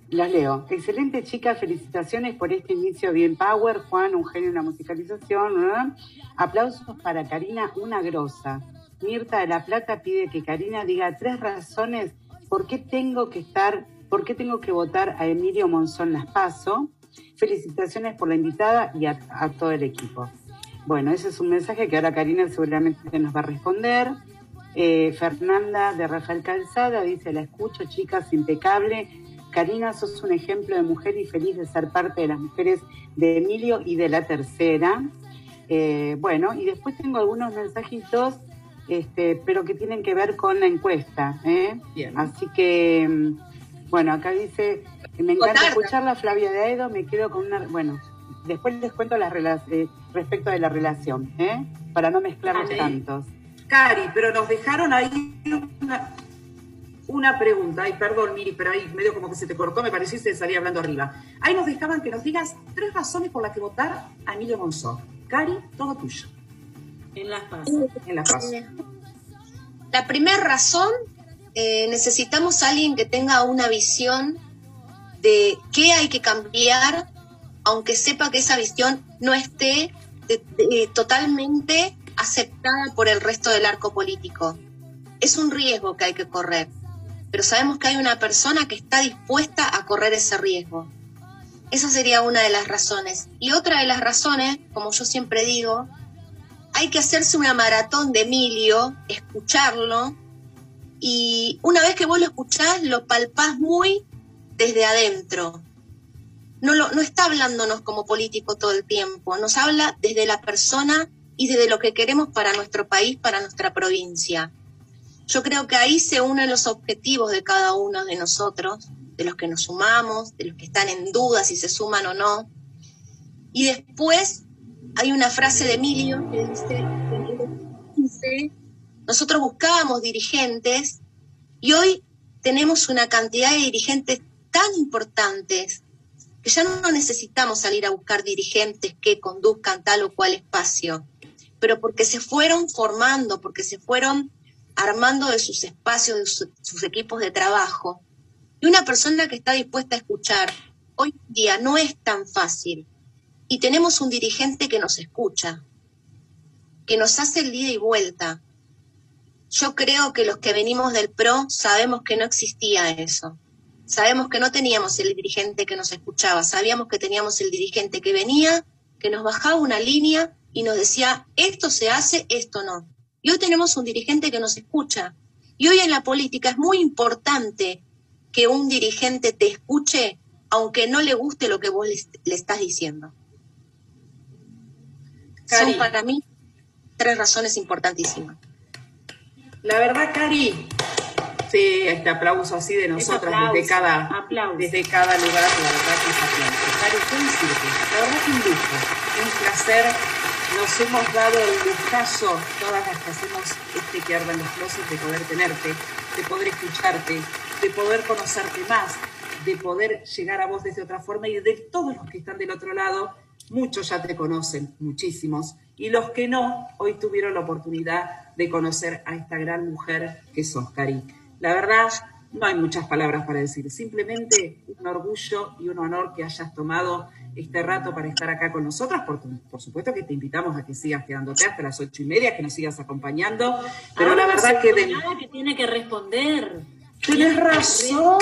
S8: las leo. Excelente chica, felicitaciones por este inicio bien power, Juan, un genio en la musicalización. Aplausos para Karina, una grosa. Mirta de la Plata pide que Karina diga tres razones por qué tengo que estar, por qué tengo que votar a Emilio Monzón Las Paso. Felicitaciones por la invitada y a, a todo el equipo. Bueno, ese es un mensaje que ahora Karina seguramente nos va a responder. Eh, Fernanda de Rafael Calzada dice, la escucho, chicas, impecable. Karina, sos un ejemplo de mujer y feliz de ser parte de las mujeres de Emilio y de la tercera. Eh, bueno, y después tengo algunos mensajitos, este, pero que tienen que ver con la encuesta. ¿eh?
S2: Bien.
S8: Así que, mm, bueno, acá dice, me encanta escucharla, Flavia de Aedo, me quedo con una, bueno, después les cuento las eh, respecto de la relación, ¿eh? para no mezclarlos
S2: Dale.
S8: tantos.
S2: Cari, pero nos dejaron ahí una, una pregunta. Ay, perdón, Miri, pero ahí medio como que se te cortó, me pareció y se salía hablando arriba. Ahí nos dejaban que nos digas tres razones por las que votar a Emilio Monzón. Cari, todo tuyo.
S3: En Las Paz.
S2: En la paz.
S6: La primera razón, eh, necesitamos a alguien que tenga una visión de qué hay que cambiar, aunque sepa que esa visión no esté de- de- totalmente aceptada por el resto del arco político. Es un riesgo que hay que correr, pero sabemos que hay una persona que está dispuesta a correr ese riesgo. Esa sería una de las razones. Y otra de las razones, como yo siempre digo, hay que hacerse una maratón de Emilio, escucharlo, y una vez que vos lo escuchás, lo palpás muy desde adentro. No, lo, no está hablándonos como político todo el tiempo, nos habla desde la persona y desde lo que queremos para nuestro país, para nuestra provincia. Yo creo que ahí se unen los objetivos de cada uno de nosotros, de los que nos sumamos, de los que están en duda si se suman o no. Y después hay una frase de Emilio que dice, nosotros buscábamos dirigentes y hoy tenemos una cantidad de dirigentes tan importantes que ya no necesitamos salir a buscar dirigentes que conduzcan tal o cual espacio, pero porque se fueron formando, porque se fueron armando de sus espacios, de su- sus equipos de trabajo. Y una persona que está dispuesta a escuchar, hoy día no es tan fácil. Y tenemos un dirigente que nos escucha, que nos hace el ida y vuelta. Yo creo que los que venimos del PRO sabemos que no existía eso. Sabemos que no teníamos el dirigente que nos escuchaba, sabíamos que teníamos el dirigente que venía, que nos bajaba una línea y nos decía, esto se hace, esto no. Y hoy tenemos un dirigente que nos escucha. Y hoy en la política es muy importante que un dirigente te escuche, aunque no le guste lo que vos le, le estás diciendo.
S2: Cari.
S6: Son para mí tres razones importantísimas.
S2: La verdad, Cari, sí, este aplauso así de nosotras
S3: aplauso,
S2: desde cada,
S3: aplauso.
S2: desde cada lugar, la verdad que es aplauso. Cari, fue un circo, la verdad que un lujo, un placer. Nos hemos dado el lujazo, todas las que hacemos este que ardan los closets, de poder tenerte, de poder escucharte, de poder conocerte más, de poder llegar a vos desde otra forma y de todos los que están del otro lado. muchos ya te conocen, muchísimos, y los que no, hoy tuvieron la oportunidad de conocer a esta gran mujer que sos, Cari. La verdad, no hay muchas palabras para decir, simplemente un orgullo y un honor que hayas tomado este rato para estar acá con nosotras. Por, por supuesto que te invitamos a que sigas quedándote hasta las ocho y media, que nos sigas acompañando, pero
S3: Ahora
S2: la verdad que... de-
S3: nada que tiene que responder.
S2: Tienes razón.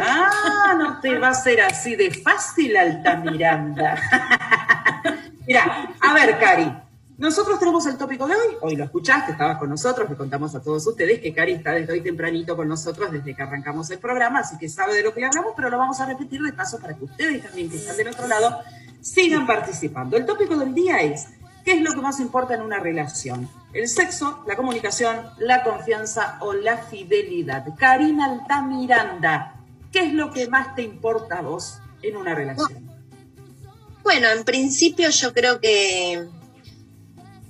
S2: Ah, no te va a ser así de fácil, Altamiranda. *laughs* Mira, a ver, Cari. Nosotros tenemos el tópico de hoy. Hoy lo escuchaste, estabas con nosotros. Le contamos a todos ustedes que Cari está desde hoy tempranito con nosotros desde que arrancamos el programa, así que sabe de lo que hablamos, pero lo vamos a repetir de paso para que ustedes también, que están del otro lado, sigan participando. El tópico del día es: ¿qué es lo que más importa en una relación? ¿El sexo, la comunicación, la confianza o la fidelidad? Karina Altamiranda, ¿qué es lo que más te importa a vos en una relación?
S6: Bueno, en principio yo creo que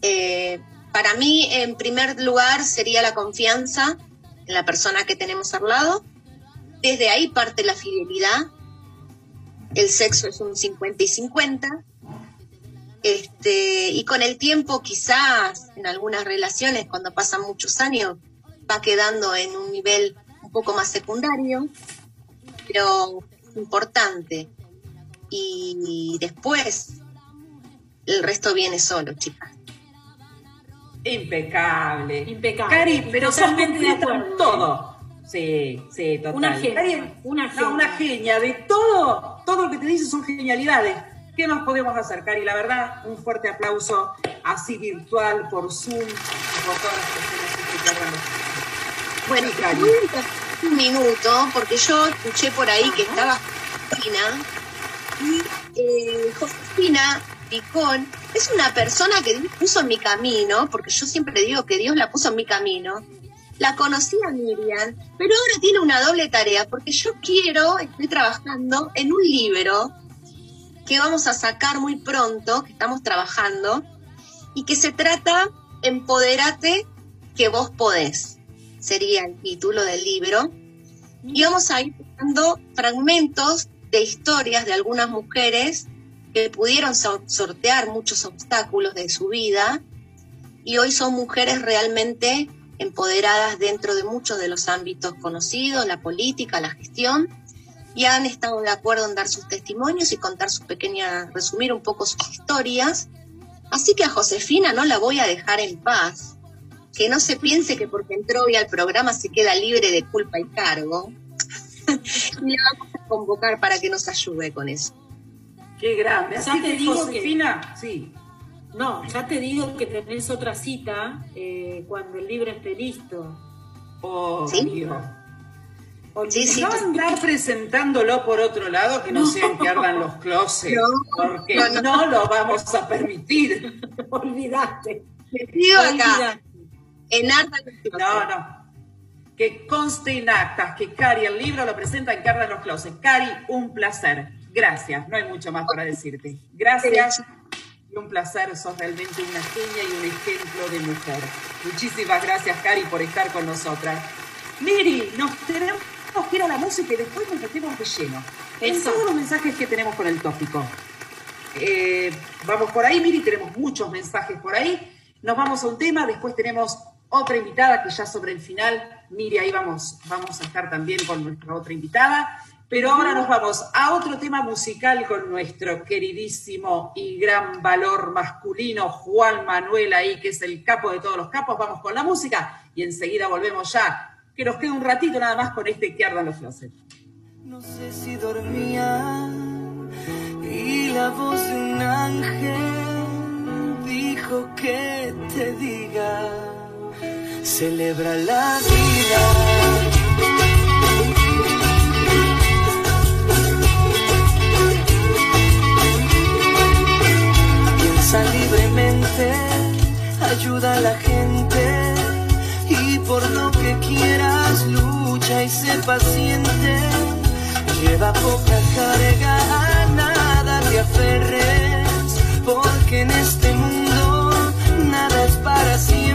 S6: eh, para mí, en primer lugar, sería la confianza en la persona que tenemos al lado. Desde ahí parte la fidelidad. El sexo es un 50 y 50. Este, y con el tiempo, quizás en algunas relaciones, cuando pasan muchos años, va quedando en un nivel un poco más secundario, pero importante. Y después, el resto viene solo, chicas.
S2: Impecable.
S3: Impecable.
S2: Cari, pero sos completa en todo. Sí, sí, total.
S3: Una genia,
S2: Cari,
S3: una
S2: no,
S3: genia.
S2: una genia. De todo, todo lo que te dice son genialidades. ¿Qué más podemos hacer, Cari? La verdad, un fuerte aplauso así virtual, por Zoom, y por todas las personas que.
S6: Bueno,
S2: Cari.
S6: un minuto, porque yo escuché por ahí que estaba Josefina, y eh, Josefina Picón es una persona que Dios puso en mi camino, porque yo siempre digo que Dios la puso en mi camino. La conocí a Miriam, pero ahora tiene una doble tarea, porque yo quiero, estoy trabajando en un libro que vamos a sacar muy pronto, que estamos trabajando, y que se trata Empoderate que vos podés sería el título del libro. Y vamos a ir buscando fragmentos de historias de algunas mujeres que pudieron so- sortear muchos obstáculos de su vida y hoy son mujeres realmente empoderadas dentro de muchos de los ámbitos conocidos, la política, la gestión, y han estado de acuerdo en dar sus testimonios y contar sus pequeñas, resumir un poco sus historias. Así que a Josefina no la voy a dejar en paz que no se piense que porque entró hoy al programa se queda libre de culpa y cargo. *laughs* y la vamos a convocar para que nos ayude con eso.
S2: Qué grande.
S3: Ya
S2: Así
S3: te
S2: que,
S3: digo que-
S2: Josefina, sí.
S3: No, ya te digo que tenés otra cita eh, cuando el libro esté listo.
S2: Oh,
S6: ¿Sí?
S2: Dios.
S6: Sí, sí.
S2: No andar presentándolo por otro lado, que no, sean que ardan los closets,
S6: No,
S2: porque
S6: no,
S2: no,
S6: no.
S2: lo vamos a permitir. *laughs*
S3: Olvidaste.
S6: Digo acá, en Arda
S2: No, no. Que conste en actas que Cari el libro lo presenta en Carla en los Closets. Cari, un placer. Gracias. No hay mucho más para decirte. Gracias. Y un placer. Sos realmente una genia y un ejemplo de mujer. Muchísimas gracias, Cari, por estar con nosotras. Miri, nos tenemos que ir a la música y después nos metemos de lleno. En todos los mensajes que tenemos con el tópico. Eh, vamos por ahí, Miri, tenemos muchos mensajes por ahí. Nos vamos a un tema, después tenemos otra invitada que ya sobre el final, Miri, ahí vamos, vamos a estar también con nuestra otra invitada. Pero ahora nos vamos a otro tema musical con nuestro queridísimo y gran valor masculino Juan Manuel ahí, que es el capo de todos los capos. Vamos con la música y enseguida volvemos ya. Que nos quede un ratito nada más con este que ardan los closets.
S5: No sé si dormía y la voz de un ángel dijo que te diga, celebra la vida. Libremente, ayuda a la gente y por lo que quieras lucha y sé paciente. Lleva poca carga, a nada te aferres, porque en este mundo nada es para siempre.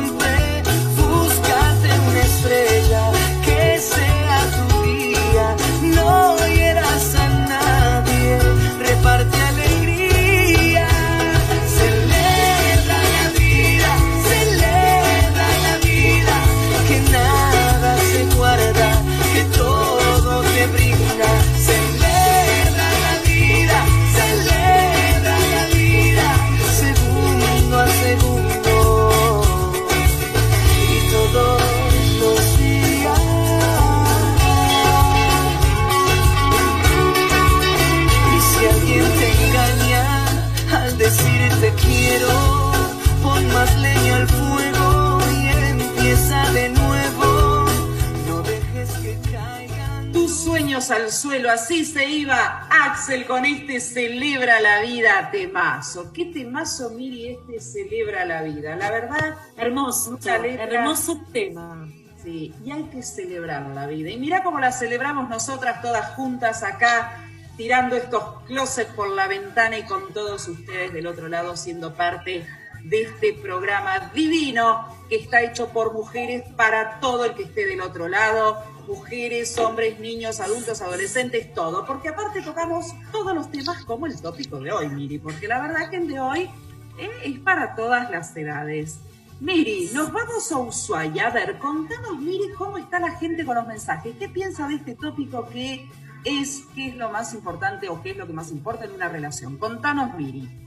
S2: Al suelo, así se iba Axel con este Celebra la Vida temazo. ¿Qué temazo, Miri, este Celebra la Vida? La verdad,
S3: Hermoso, hermoso tema.
S2: Sí, y hay que celebrar la vida. Y mirá cómo la celebramos nosotras todas juntas acá, tirando estos closets por la ventana y con todos ustedes del otro lado siendo parte de este programa divino que está hecho por mujeres para todo el que esté del otro lado, mujeres, hombres, niños, adultos, adolescentes, todo, porque aparte tocamos todos los temas como el tópico de hoy, Miri, porque la verdad que el de hoy eh, es para todas las edades. Miri, nos vamos a Ushuaia. A ver, contanos, Miri, cómo está la gente con los mensajes. ¿Qué piensa de este tópico es, qué es lo más importante o qué es lo que más importa en una relación? Contanos, Miri.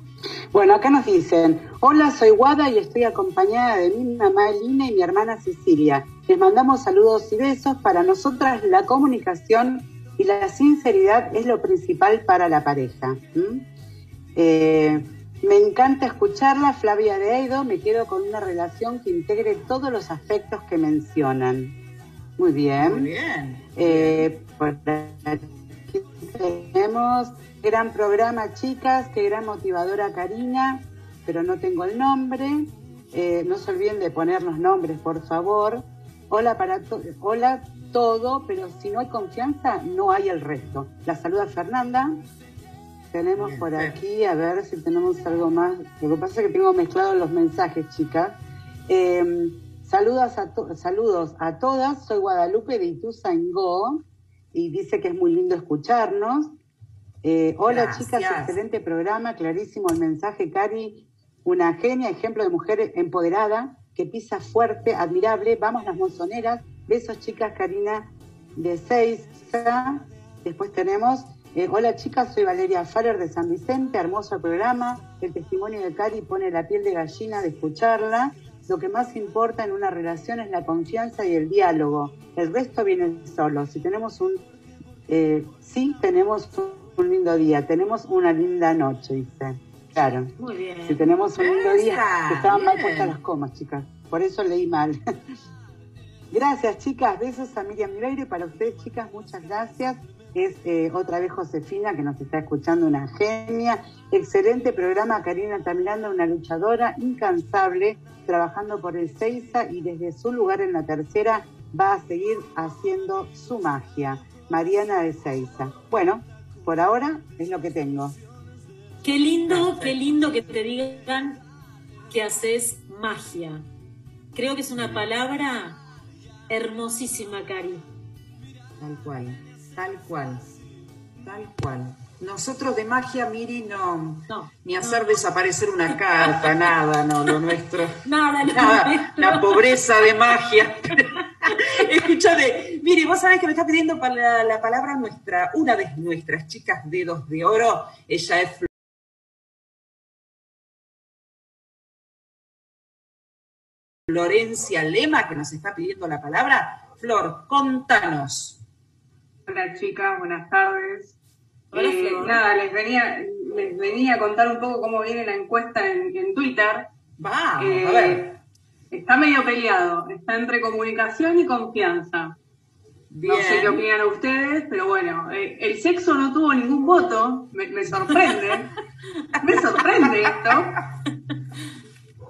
S8: Bueno, acá nos dicen, hola, soy Guada y estoy acompañada de mi mamá Lina y mi hermana Cecilia. Les mandamos saludos y besos. Para nosotras la comunicación y la sinceridad es lo principal para la pareja. Eh, me encanta escucharla, Flavia de Eido. Me quedo con una relación que integre todos los aspectos que mencionan. Muy bien.
S2: Muy bien.
S8: Eh, por aquí tenemos gran programa, chicas, qué gran motivadora Karina, pero no tengo el nombre. Eh, no se olviden de ponernos nombres, por favor. Hola para to- hola todo, pero si no hay confianza, no hay el resto. La saluda Fernanda. Tenemos
S2: Bien,
S8: por
S2: Fer.
S8: aquí, a ver si tenemos algo más. Lo que pasa es que tengo mezclados los mensajes, chicas. Eh, saludos, a to- saludos a todas, soy Guadalupe de Ituzaingó y dice que es muy lindo escucharnos. Eh, hola
S2: Gracias.
S8: chicas, excelente programa, clarísimo el mensaje, Cari, una genia, ejemplo de mujer empoderada, que pisa fuerte, admirable, vamos las monzoneras, besos chicas, Karina de Seiza, después tenemos, eh, hola chicas, soy Valeria Faller de San Vicente, hermoso programa, el testimonio de Cari pone la piel de gallina de escucharla, lo que más importa en una relación es la confianza y el diálogo, el resto viene solo, si tenemos un eh, sí, tenemos un, un lindo día, tenemos una linda noche, dice. Claro,
S3: Muy bien.
S8: si tenemos un lindo día,
S2: Esa,
S8: estaban mal puestas las comas, chicas, por eso leí mal. *laughs* gracias, chicas, besos a Miriam Mireiro y para ustedes, chicas, muchas gracias. Es eh, otra vez Josefina que nos está escuchando, una genia. Excelente programa, Karina está mirando, una luchadora incansable, trabajando por el Seiza y desde su lugar en la tercera va a seguir haciendo su magia. Mariana de Seiza. Bueno, por ahora es lo que tengo.
S3: Qué lindo, qué lindo que te digan que haces magia. Creo que es una palabra hermosísima, Cari.
S2: Tal cual, tal cual, tal cual. Nosotros de magia, Miri, no,
S3: No,
S2: ni hacer desaparecer una carta, nada, no, lo nuestro. *laughs*
S3: Nada,
S2: Nada, la pobreza de magia. *laughs* Escúchame, mire, vos sabés que me está pidiendo para la, la palabra nuestra, una de nuestras chicas dedos de oro, ella es Florencia Lema, que nos está pidiendo la palabra. Flor, contanos.
S9: Hola chicas, buenas tardes.
S3: Hola,
S9: Eh, nada, les venía, les venía a contar un poco cómo viene la encuesta en, en Twitter.
S2: Vamos,
S9: Eh,
S2: a ver.
S9: Está medio peleado, está entre comunicación y confianza.
S2: Bien.
S9: No sé qué opinan ustedes, pero bueno, eh, el sexo no tuvo ningún voto, me, me sorprende. *laughs* me sorprende esto.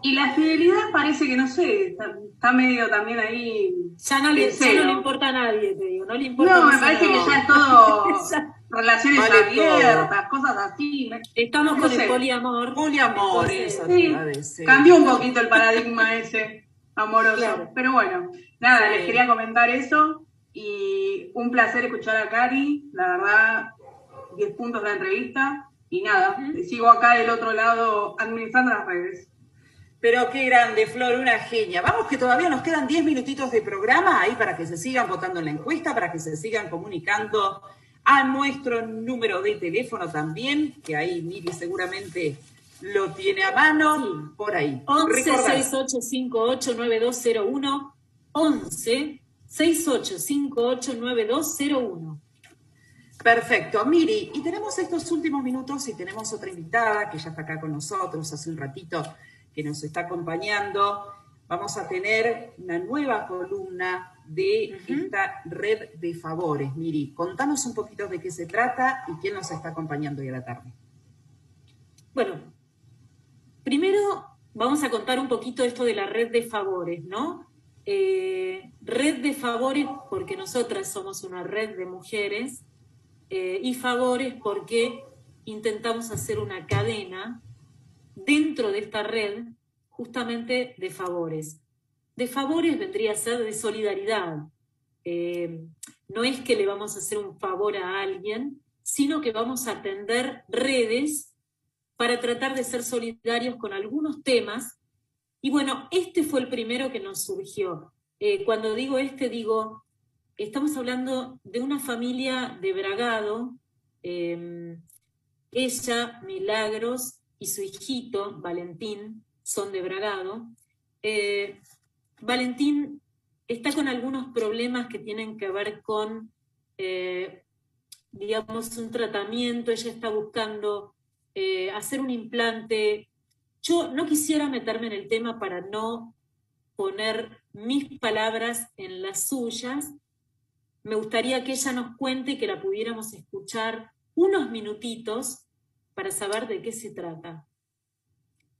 S9: Y la fidelidad parece que, no sé, está, está medio también ahí.
S3: Ya no, le, ya no le importa a nadie, te digo. No le importa
S9: No, me parece que ya es todo. *laughs* relaciones
S2: Vale
S9: abiertas, cosas así. me-
S3: Estamos
S9: No
S3: con
S9: sé.
S3: el poliamor.
S2: Poliamor, eso
S9: Sí,
S2: te iba a decir.
S9: cambió un poquito el paradigma ese amoroso.
S3: Claro.
S9: Pero bueno, nada,
S2: Sí.
S9: les quería comentar eso y un placer escuchar a Cari, la verdad, 10 puntos de la entrevista y nada, sigo acá del otro lado administrando las redes.
S2: Pero qué grande, Flor, una genia. Vamos que todavía nos quedan 10 minutitos de programa ahí para que se sigan votando en la encuesta, para que se sigan comunicando a nuestro número de teléfono también, que ahí Miri seguramente lo tiene a mano, por ahí.
S3: 11
S2: Recordad,
S3: 6858 9201 11 6858 9201
S2: Perfecto, Miri, y tenemos estos últimos minutos y tenemos otra invitada que ya está acá con nosotros hace un ratito que nos está acompañando. Vamos a tener una nueva columna de esta red de favores. Miri, contanos un poquito de qué se trata y quién nos está acompañando hoy a la tarde.
S3: Bueno, primero vamos a contar un poquito esto de la red de favores, ¿no? Eh, red de favores porque nosotras somos una red de mujeres eh, y favores porque intentamos hacer una cadena dentro de esta red justamente de favores. De favores vendría a ser de solidaridad. Eh, no es que le vamos a hacer un favor a alguien, sino que vamos a atender redes para tratar de ser solidarios con algunos temas. Y bueno, este fue el primero que nos surgió. Eh, cuando digo este, digo, estamos hablando de una familia de Bragado, eh, ella, Milagros y su hijito, Valentín, son de Bragado. Eh, Valentín está con algunos problemas que tienen que ver con, eh, digamos, un tratamiento. Ella está buscando eh, hacer un implante. Yo no quisiera meterme en el tema para no poner mis palabras en las suyas. Me gustaría que ella nos cuente que la pudiéramos escuchar unos minutitos para saber de qué se trata.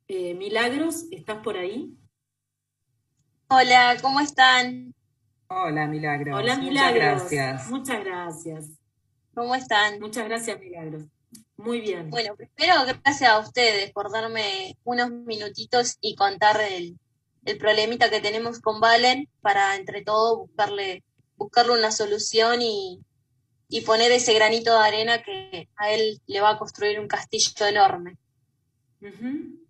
S3: Eh, Milagros, ¿estás por ahí?
S10: Hola, ¿cómo están?
S2: Hola, Milagros.
S3: Hola,
S2: Muchas
S3: Milagros.
S2: gracias.
S3: Muchas gracias.
S10: ¿Cómo están?
S3: Muchas gracias, Milagros. Muy bien.
S10: Bueno, primero gracias a ustedes por darme unos minutitos y contar el, el problemita que tenemos con Valen para entre todos buscarle, buscarle una solución y, y poner ese granito de arena que a él le va a construir un castillo enorme.
S3: Ujú.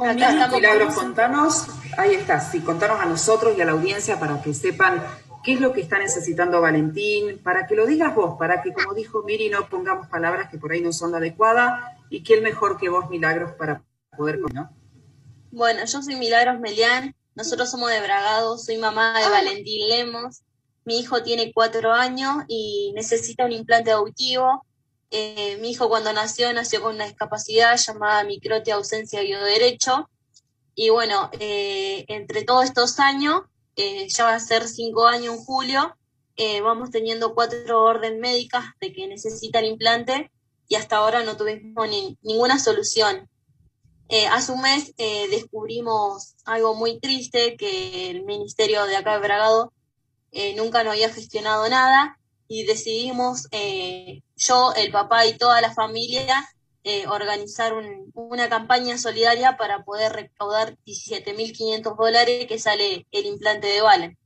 S10: Acá
S2: Milagros, contanos, ahí está, sí, contanos a nosotros y a la audiencia para que sepan qué es lo que está necesitando Valentín, para que lo digas vos, para que, como dijo Miri, no pongamos palabras que por ahí no son la adecuada, y quién mejor que vos, Milagros, para poder, ¿no?
S10: Bueno, yo soy Milagros Melián, nosotros somos de Bragado, soy mamá de Valentín Lemos, mi hijo tiene cuatro años y necesita un implante auditivo. Eh, mi hijo cuando nació, nació con una discapacidad llamada microtia ausencia bioderecho. Y bueno, eh, entre todos estos años, eh, ya va a ser cinco años en julio, vamos teniendo cuatro órdenes médicas de que necesitan implante y hasta ahora no tuvimos ni- ninguna solución. Hace un mes descubrimos algo muy triste, que el ministerio de acá de Bragado nunca nos había gestionado nada y decidimos, yo, el papá y toda la familia, eh, organizar un- una campaña solidaria para poder recaudar 17.500 dólares que sale el implante de Valen.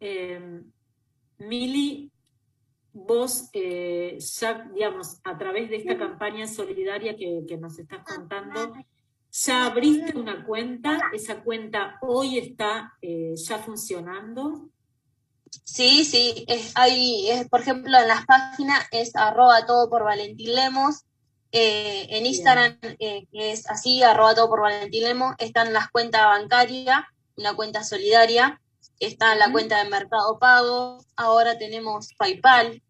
S3: Eh, Mili, vos eh, ya, digamos, a través de esta campaña solidaria que, que nos estás contando, ya abriste una cuenta, esa cuenta hoy está eh, ya funcionando.
S10: Sí, sí, es, hay, es, por ejemplo, en las páginas es arroba todo por Valentín Lemos, eh, en Instagram eh, que es así, arroba todo por Valentín Lemos, están las cuentas bancarias, una cuenta solidaria, está la cuenta de Mercado Pago, ahora tenemos PayPal,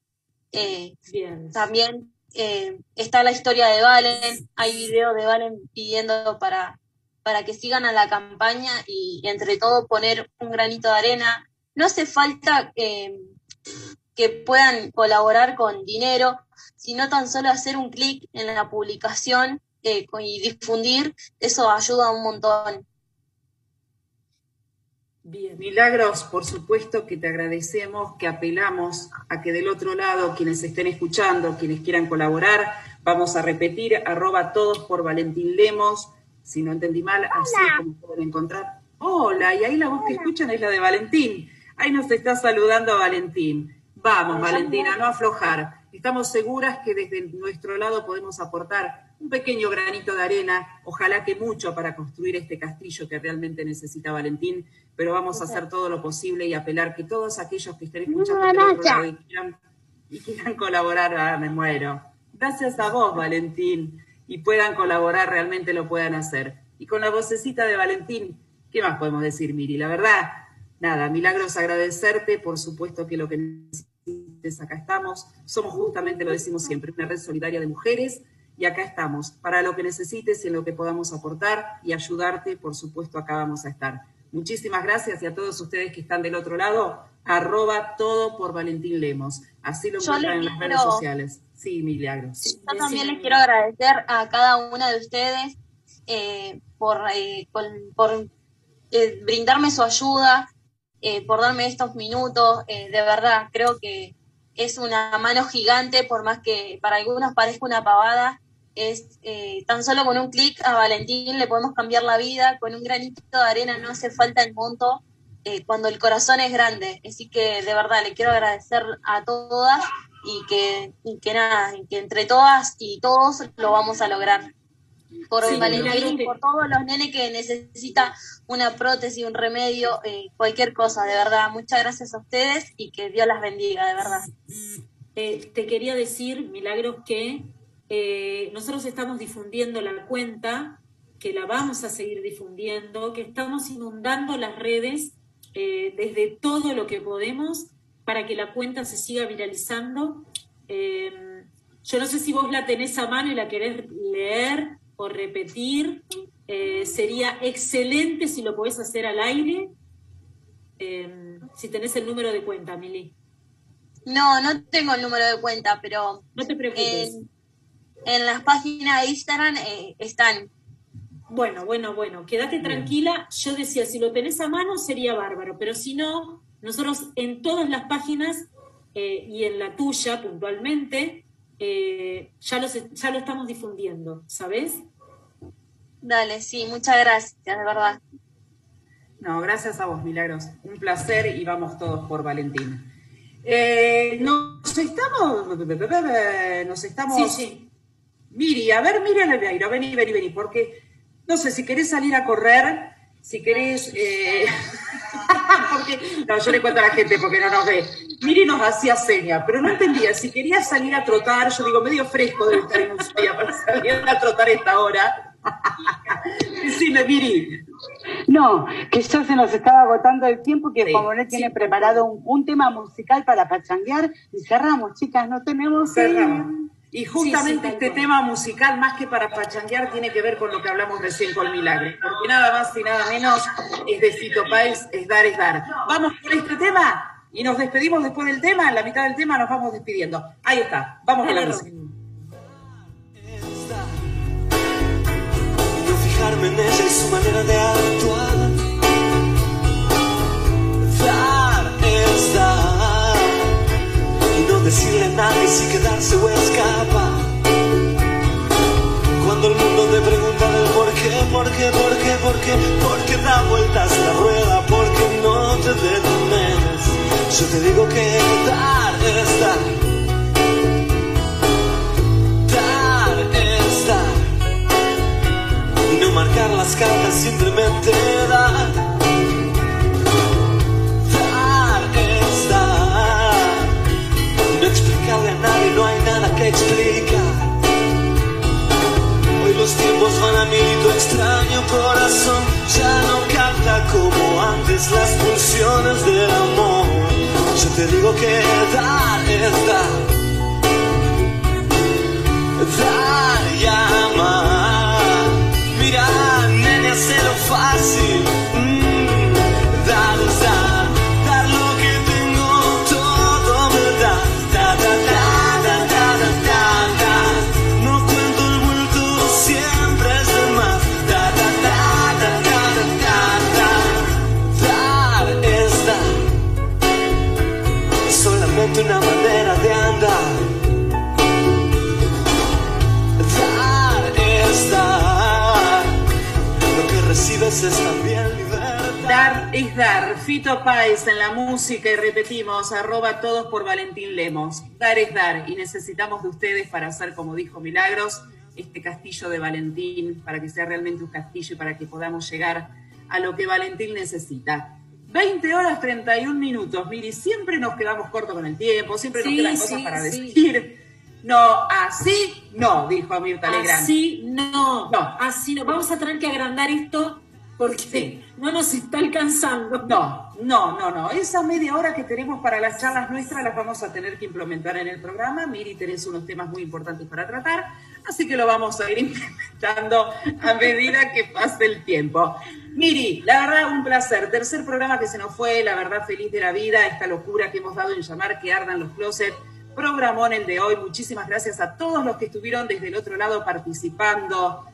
S10: eh,
S3: Bien.
S10: también eh, está la historia de Valen, hay videos de Valen pidiendo para, para que sigan a la campaña y, entre todo poner un granito de arena. No hace falta eh, que puedan colaborar con dinero, sino tan solo hacer un clic en la publicación eh, y difundir, eso ayuda un montón.
S3: Bien.
S2: Milagros, por supuesto que te agradecemos, que apelamos a que del otro lado, quienes estén escuchando, quienes quieran colaborar, vamos a repetir, arroba todos por Valentín Lemos, si no entendí mal, así es como pueden encontrar. Hola, y ahí la voz que escuchan es la de Valentín. Ahí nos está saludando Valentín. Vamos, Valentín, a no aflojar. Estamos seguras que desde nuestro lado podemos aportar un pequeño granito de arena, ojalá que mucho para construir este castillo que realmente necesita Valentín, pero vamos a hacer todo lo posible y apelar que todos aquellos que estén escuchando lado y quieran, y quieran colaborar, ah, me muero. Gracias a vos, Valentín, y puedan colaborar, realmente lo puedan hacer. Y con la vocecita de Valentín, ¿qué más podemos decir, Miri? La verdad, nada, milagros agradecerte, por supuesto que lo que necesites acá estamos. Somos justamente, lo decimos siempre, una red solidaria de mujeres y acá estamos. Para lo que necesites y en lo que podamos aportar y ayudarte, por supuesto, acá vamos a estar. Muchísimas gracias y a todos ustedes que están del otro lado, arroba todo por Valentín Lemos. Así lo encuentran en las redes sociales. Sí, Milagros.
S10: Yo también les quiero agradecer a cada una de ustedes eh, por, eh, por eh, brindarme su ayuda, eh, por darme estos minutos. eh, de verdad, creo que es una mano gigante, por más que para algunos parezca una pavada. Es eh, tan solo con un clic a Valentín le podemos cambiar la vida, con un granito de arena no hace falta el monto eh, cuando el corazón es grande. Así que de verdad le quiero agradecer a todas y que, y que nada, que entre todas y todos lo vamos a lograr. Por
S3: Sí,
S10: Valentín
S3: Milagros,
S10: y
S3: te-
S10: por todos los nenes que necesitan una prótesis, un remedio, eh, cualquier cosa, de verdad. Muchas gracias a ustedes y que Dios las bendiga, de verdad.
S3: Eh, te quería decir, Milagros, que eh, nosotros estamos difundiendo la cuenta, que la vamos a seguir difundiendo, que estamos inundando las redes desde todo lo que podemos para que la cuenta se siga viralizando. Yo no sé si vos la tenés a mano y la querés leer o repetir. Eh, sería excelente si lo podés hacer al aire. Eh, si tenés el número de cuenta, Mili.
S10: No, no tengo el número de cuenta, pero
S3: No te preocupes.
S10: en, en las páginas de Instagram eh, están.
S3: Bueno, bueno, bueno, quédate tranquila. Yo decía, si lo tenés a mano sería bárbaro, pero si no, nosotros en todas las páginas eh, y en la tuya puntualmente, eh, ya, los, ya lo estamos difundiendo, ¿sabes?
S10: Dale, sí, muchas gracias, de verdad.
S2: No, gracias a vos, Milagros. Un placer y vamos todos por Valentín. Eh, nos estamos. Nos estamos.
S3: Sí, sí.
S2: Miri, a ver, Miri vení, vení, vení, porque no sé si querés salir a correr, si querés. eh, *laughs* porque, no, yo le cuento a la gente porque no nos ve. Miri nos hacía seña, pero no entendía si quería salir a trotar. Yo digo, medio fresco debe estar en Ushuaia para salir a trotar a esta hora. *laughs* Decime, Miri.
S8: No, que ya se nos estaba agotando el tiempo, que
S2: Sí,
S8: Juan tiene preparado un, un tema musical para pachanguear y cerramos, chicas, no tenemos ir.
S2: Y justamente
S3: Sí, sí, tal
S2: este tema musical, más que para pachanguear, tiene que ver con lo que hablamos recién con Milagro. Porque nada más y nada menos es de Fito Páez, es dar, es dar. Vamos con este tema y nos despedimos después del tema. En la mitad del tema nos vamos despidiendo. Ahí está. Vamos con la música.
S5: no fijarme en ella y su manera de actuar. Dar es dar decirle a nadie si quedarse o escapar. Cuando el mundo te pregunta del por qué, por qué, por qué, por qué, por qué da vueltas la rueda, por qué no te detienes. Yo te digo que dar es dar. Dar es dar y no marcar las cartas, simplemente. Dar extraño corazón ya no canta como antes las pulsiones del amor. Yo te digo que dar es dar dar Lo que recibes es también libertad.
S2: Dar es dar. Fito Páez en la música y repetimos, arroba todos por Valentín Lemos. Dar es dar y necesitamos de ustedes para hacer, como dijo Milagros, este castillo de Valentín, para que sea realmente un castillo y para que podamos llegar a lo que Valentín necesita. 20 horas 31 minutos. Miri, siempre nos quedamos cortos con el tiempo, siempre nos
S3: Sí,
S2: quedan cosas
S3: sí,
S2: para
S3: sí.
S2: decir. No, así no, dijo Mirta Legrand.
S3: Así no,
S2: No.
S3: así no. Vamos a tener que agrandar esto
S5: porque no nos está alcanzando.
S2: No, no, no, no. Esa media hora que tenemos para las charlas nuestras las vamos a tener que implementar en el programa. Miri tenés unos temas muy importantes para tratar, así que lo vamos a ir *laughs* implementando a medida que pase el tiempo. Miri, la verdad, un placer. Tercer programa que se nos fue, la verdad, feliz de la vida, esta locura que hemos dado en llamar que ardan los closets. Programón el de hoy. Muchísimas gracias a todos los que estuvieron desde el otro lado participando.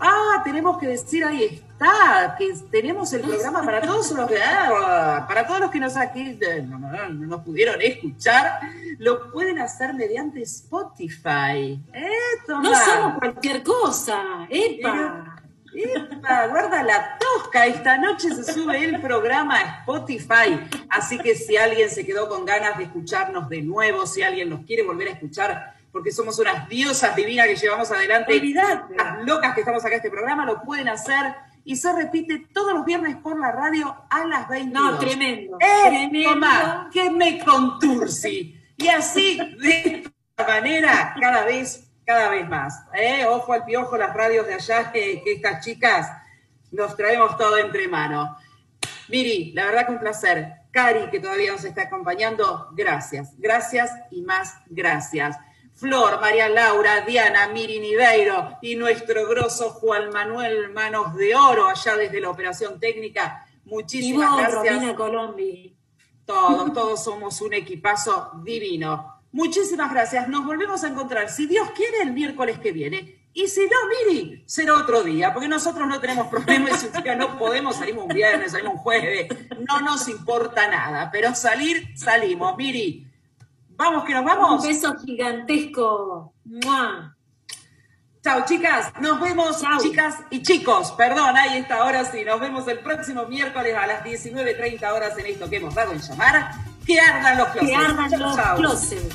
S2: Ah, tenemos que decir, ahí está, que tenemos el programa para todos los que, ah, para todos los que nos aquí no, no, no, no nos pudieron escuchar, lo pueden hacer mediante Spotify. Eh,
S5: No somos cualquier cosa. ¡Epa!
S2: Epa, guarda la tosca. Esta noche se sube el programa a Spotify. Así que si alguien se quedó con ganas de escucharnos de nuevo, si alguien nos quiere volver a escuchar, porque somos unas diosas divinas que llevamos adelante,
S5: Olvidate.
S2: las locas que estamos acá en este programa, lo pueden hacer. Y se repite todos los viernes por la radio a las 22.
S5: No, tremendo.
S2: ¡Eh,
S5: tremendo.
S2: Tomá, que me contursi! Y así, de esta manera, cada vez, cada vez más. ¿eh? Ojo al piojo, las radios de allá, que, que estas chicas nos traemos todo entre manos. Miri, la verdad que un placer. Cari, que todavía nos está acompañando, gracias. Gracias y más gracias. Flor, María Laura, Diana, Miri Niveiro y nuestro grosso Juan Manuel Manos de Oro, allá desde la operación técnica.
S5: Y
S2: Muchísimas
S5: vos,
S2: gracias.
S5: Romina Colombi.
S2: Todos, todos somos un equipazo divino. Muchísimas gracias. Nos volvemos a encontrar, si Dios quiere, el miércoles que viene. Y si no, Miri, será otro día, porque nosotros no tenemos problemas *laughs* si un no podemos, salimos un viernes, salimos un jueves. No nos importa nada, pero salir, salimos. Miri, vamos que nos
S5: Un
S2: vamos.
S5: beso gigantesco. ¡Mua!
S2: Chao, chicas. Nos vemos,
S5: Chau.
S2: chicas y chicos. Perdón, ahí está, ahora sí. Nos vemos el próximo miércoles a las 19.30 horas en esto que hemos dado en llamar. Que ardan los closets.
S5: Que ardan
S2: Chau,
S5: los
S2: chau.
S5: closets.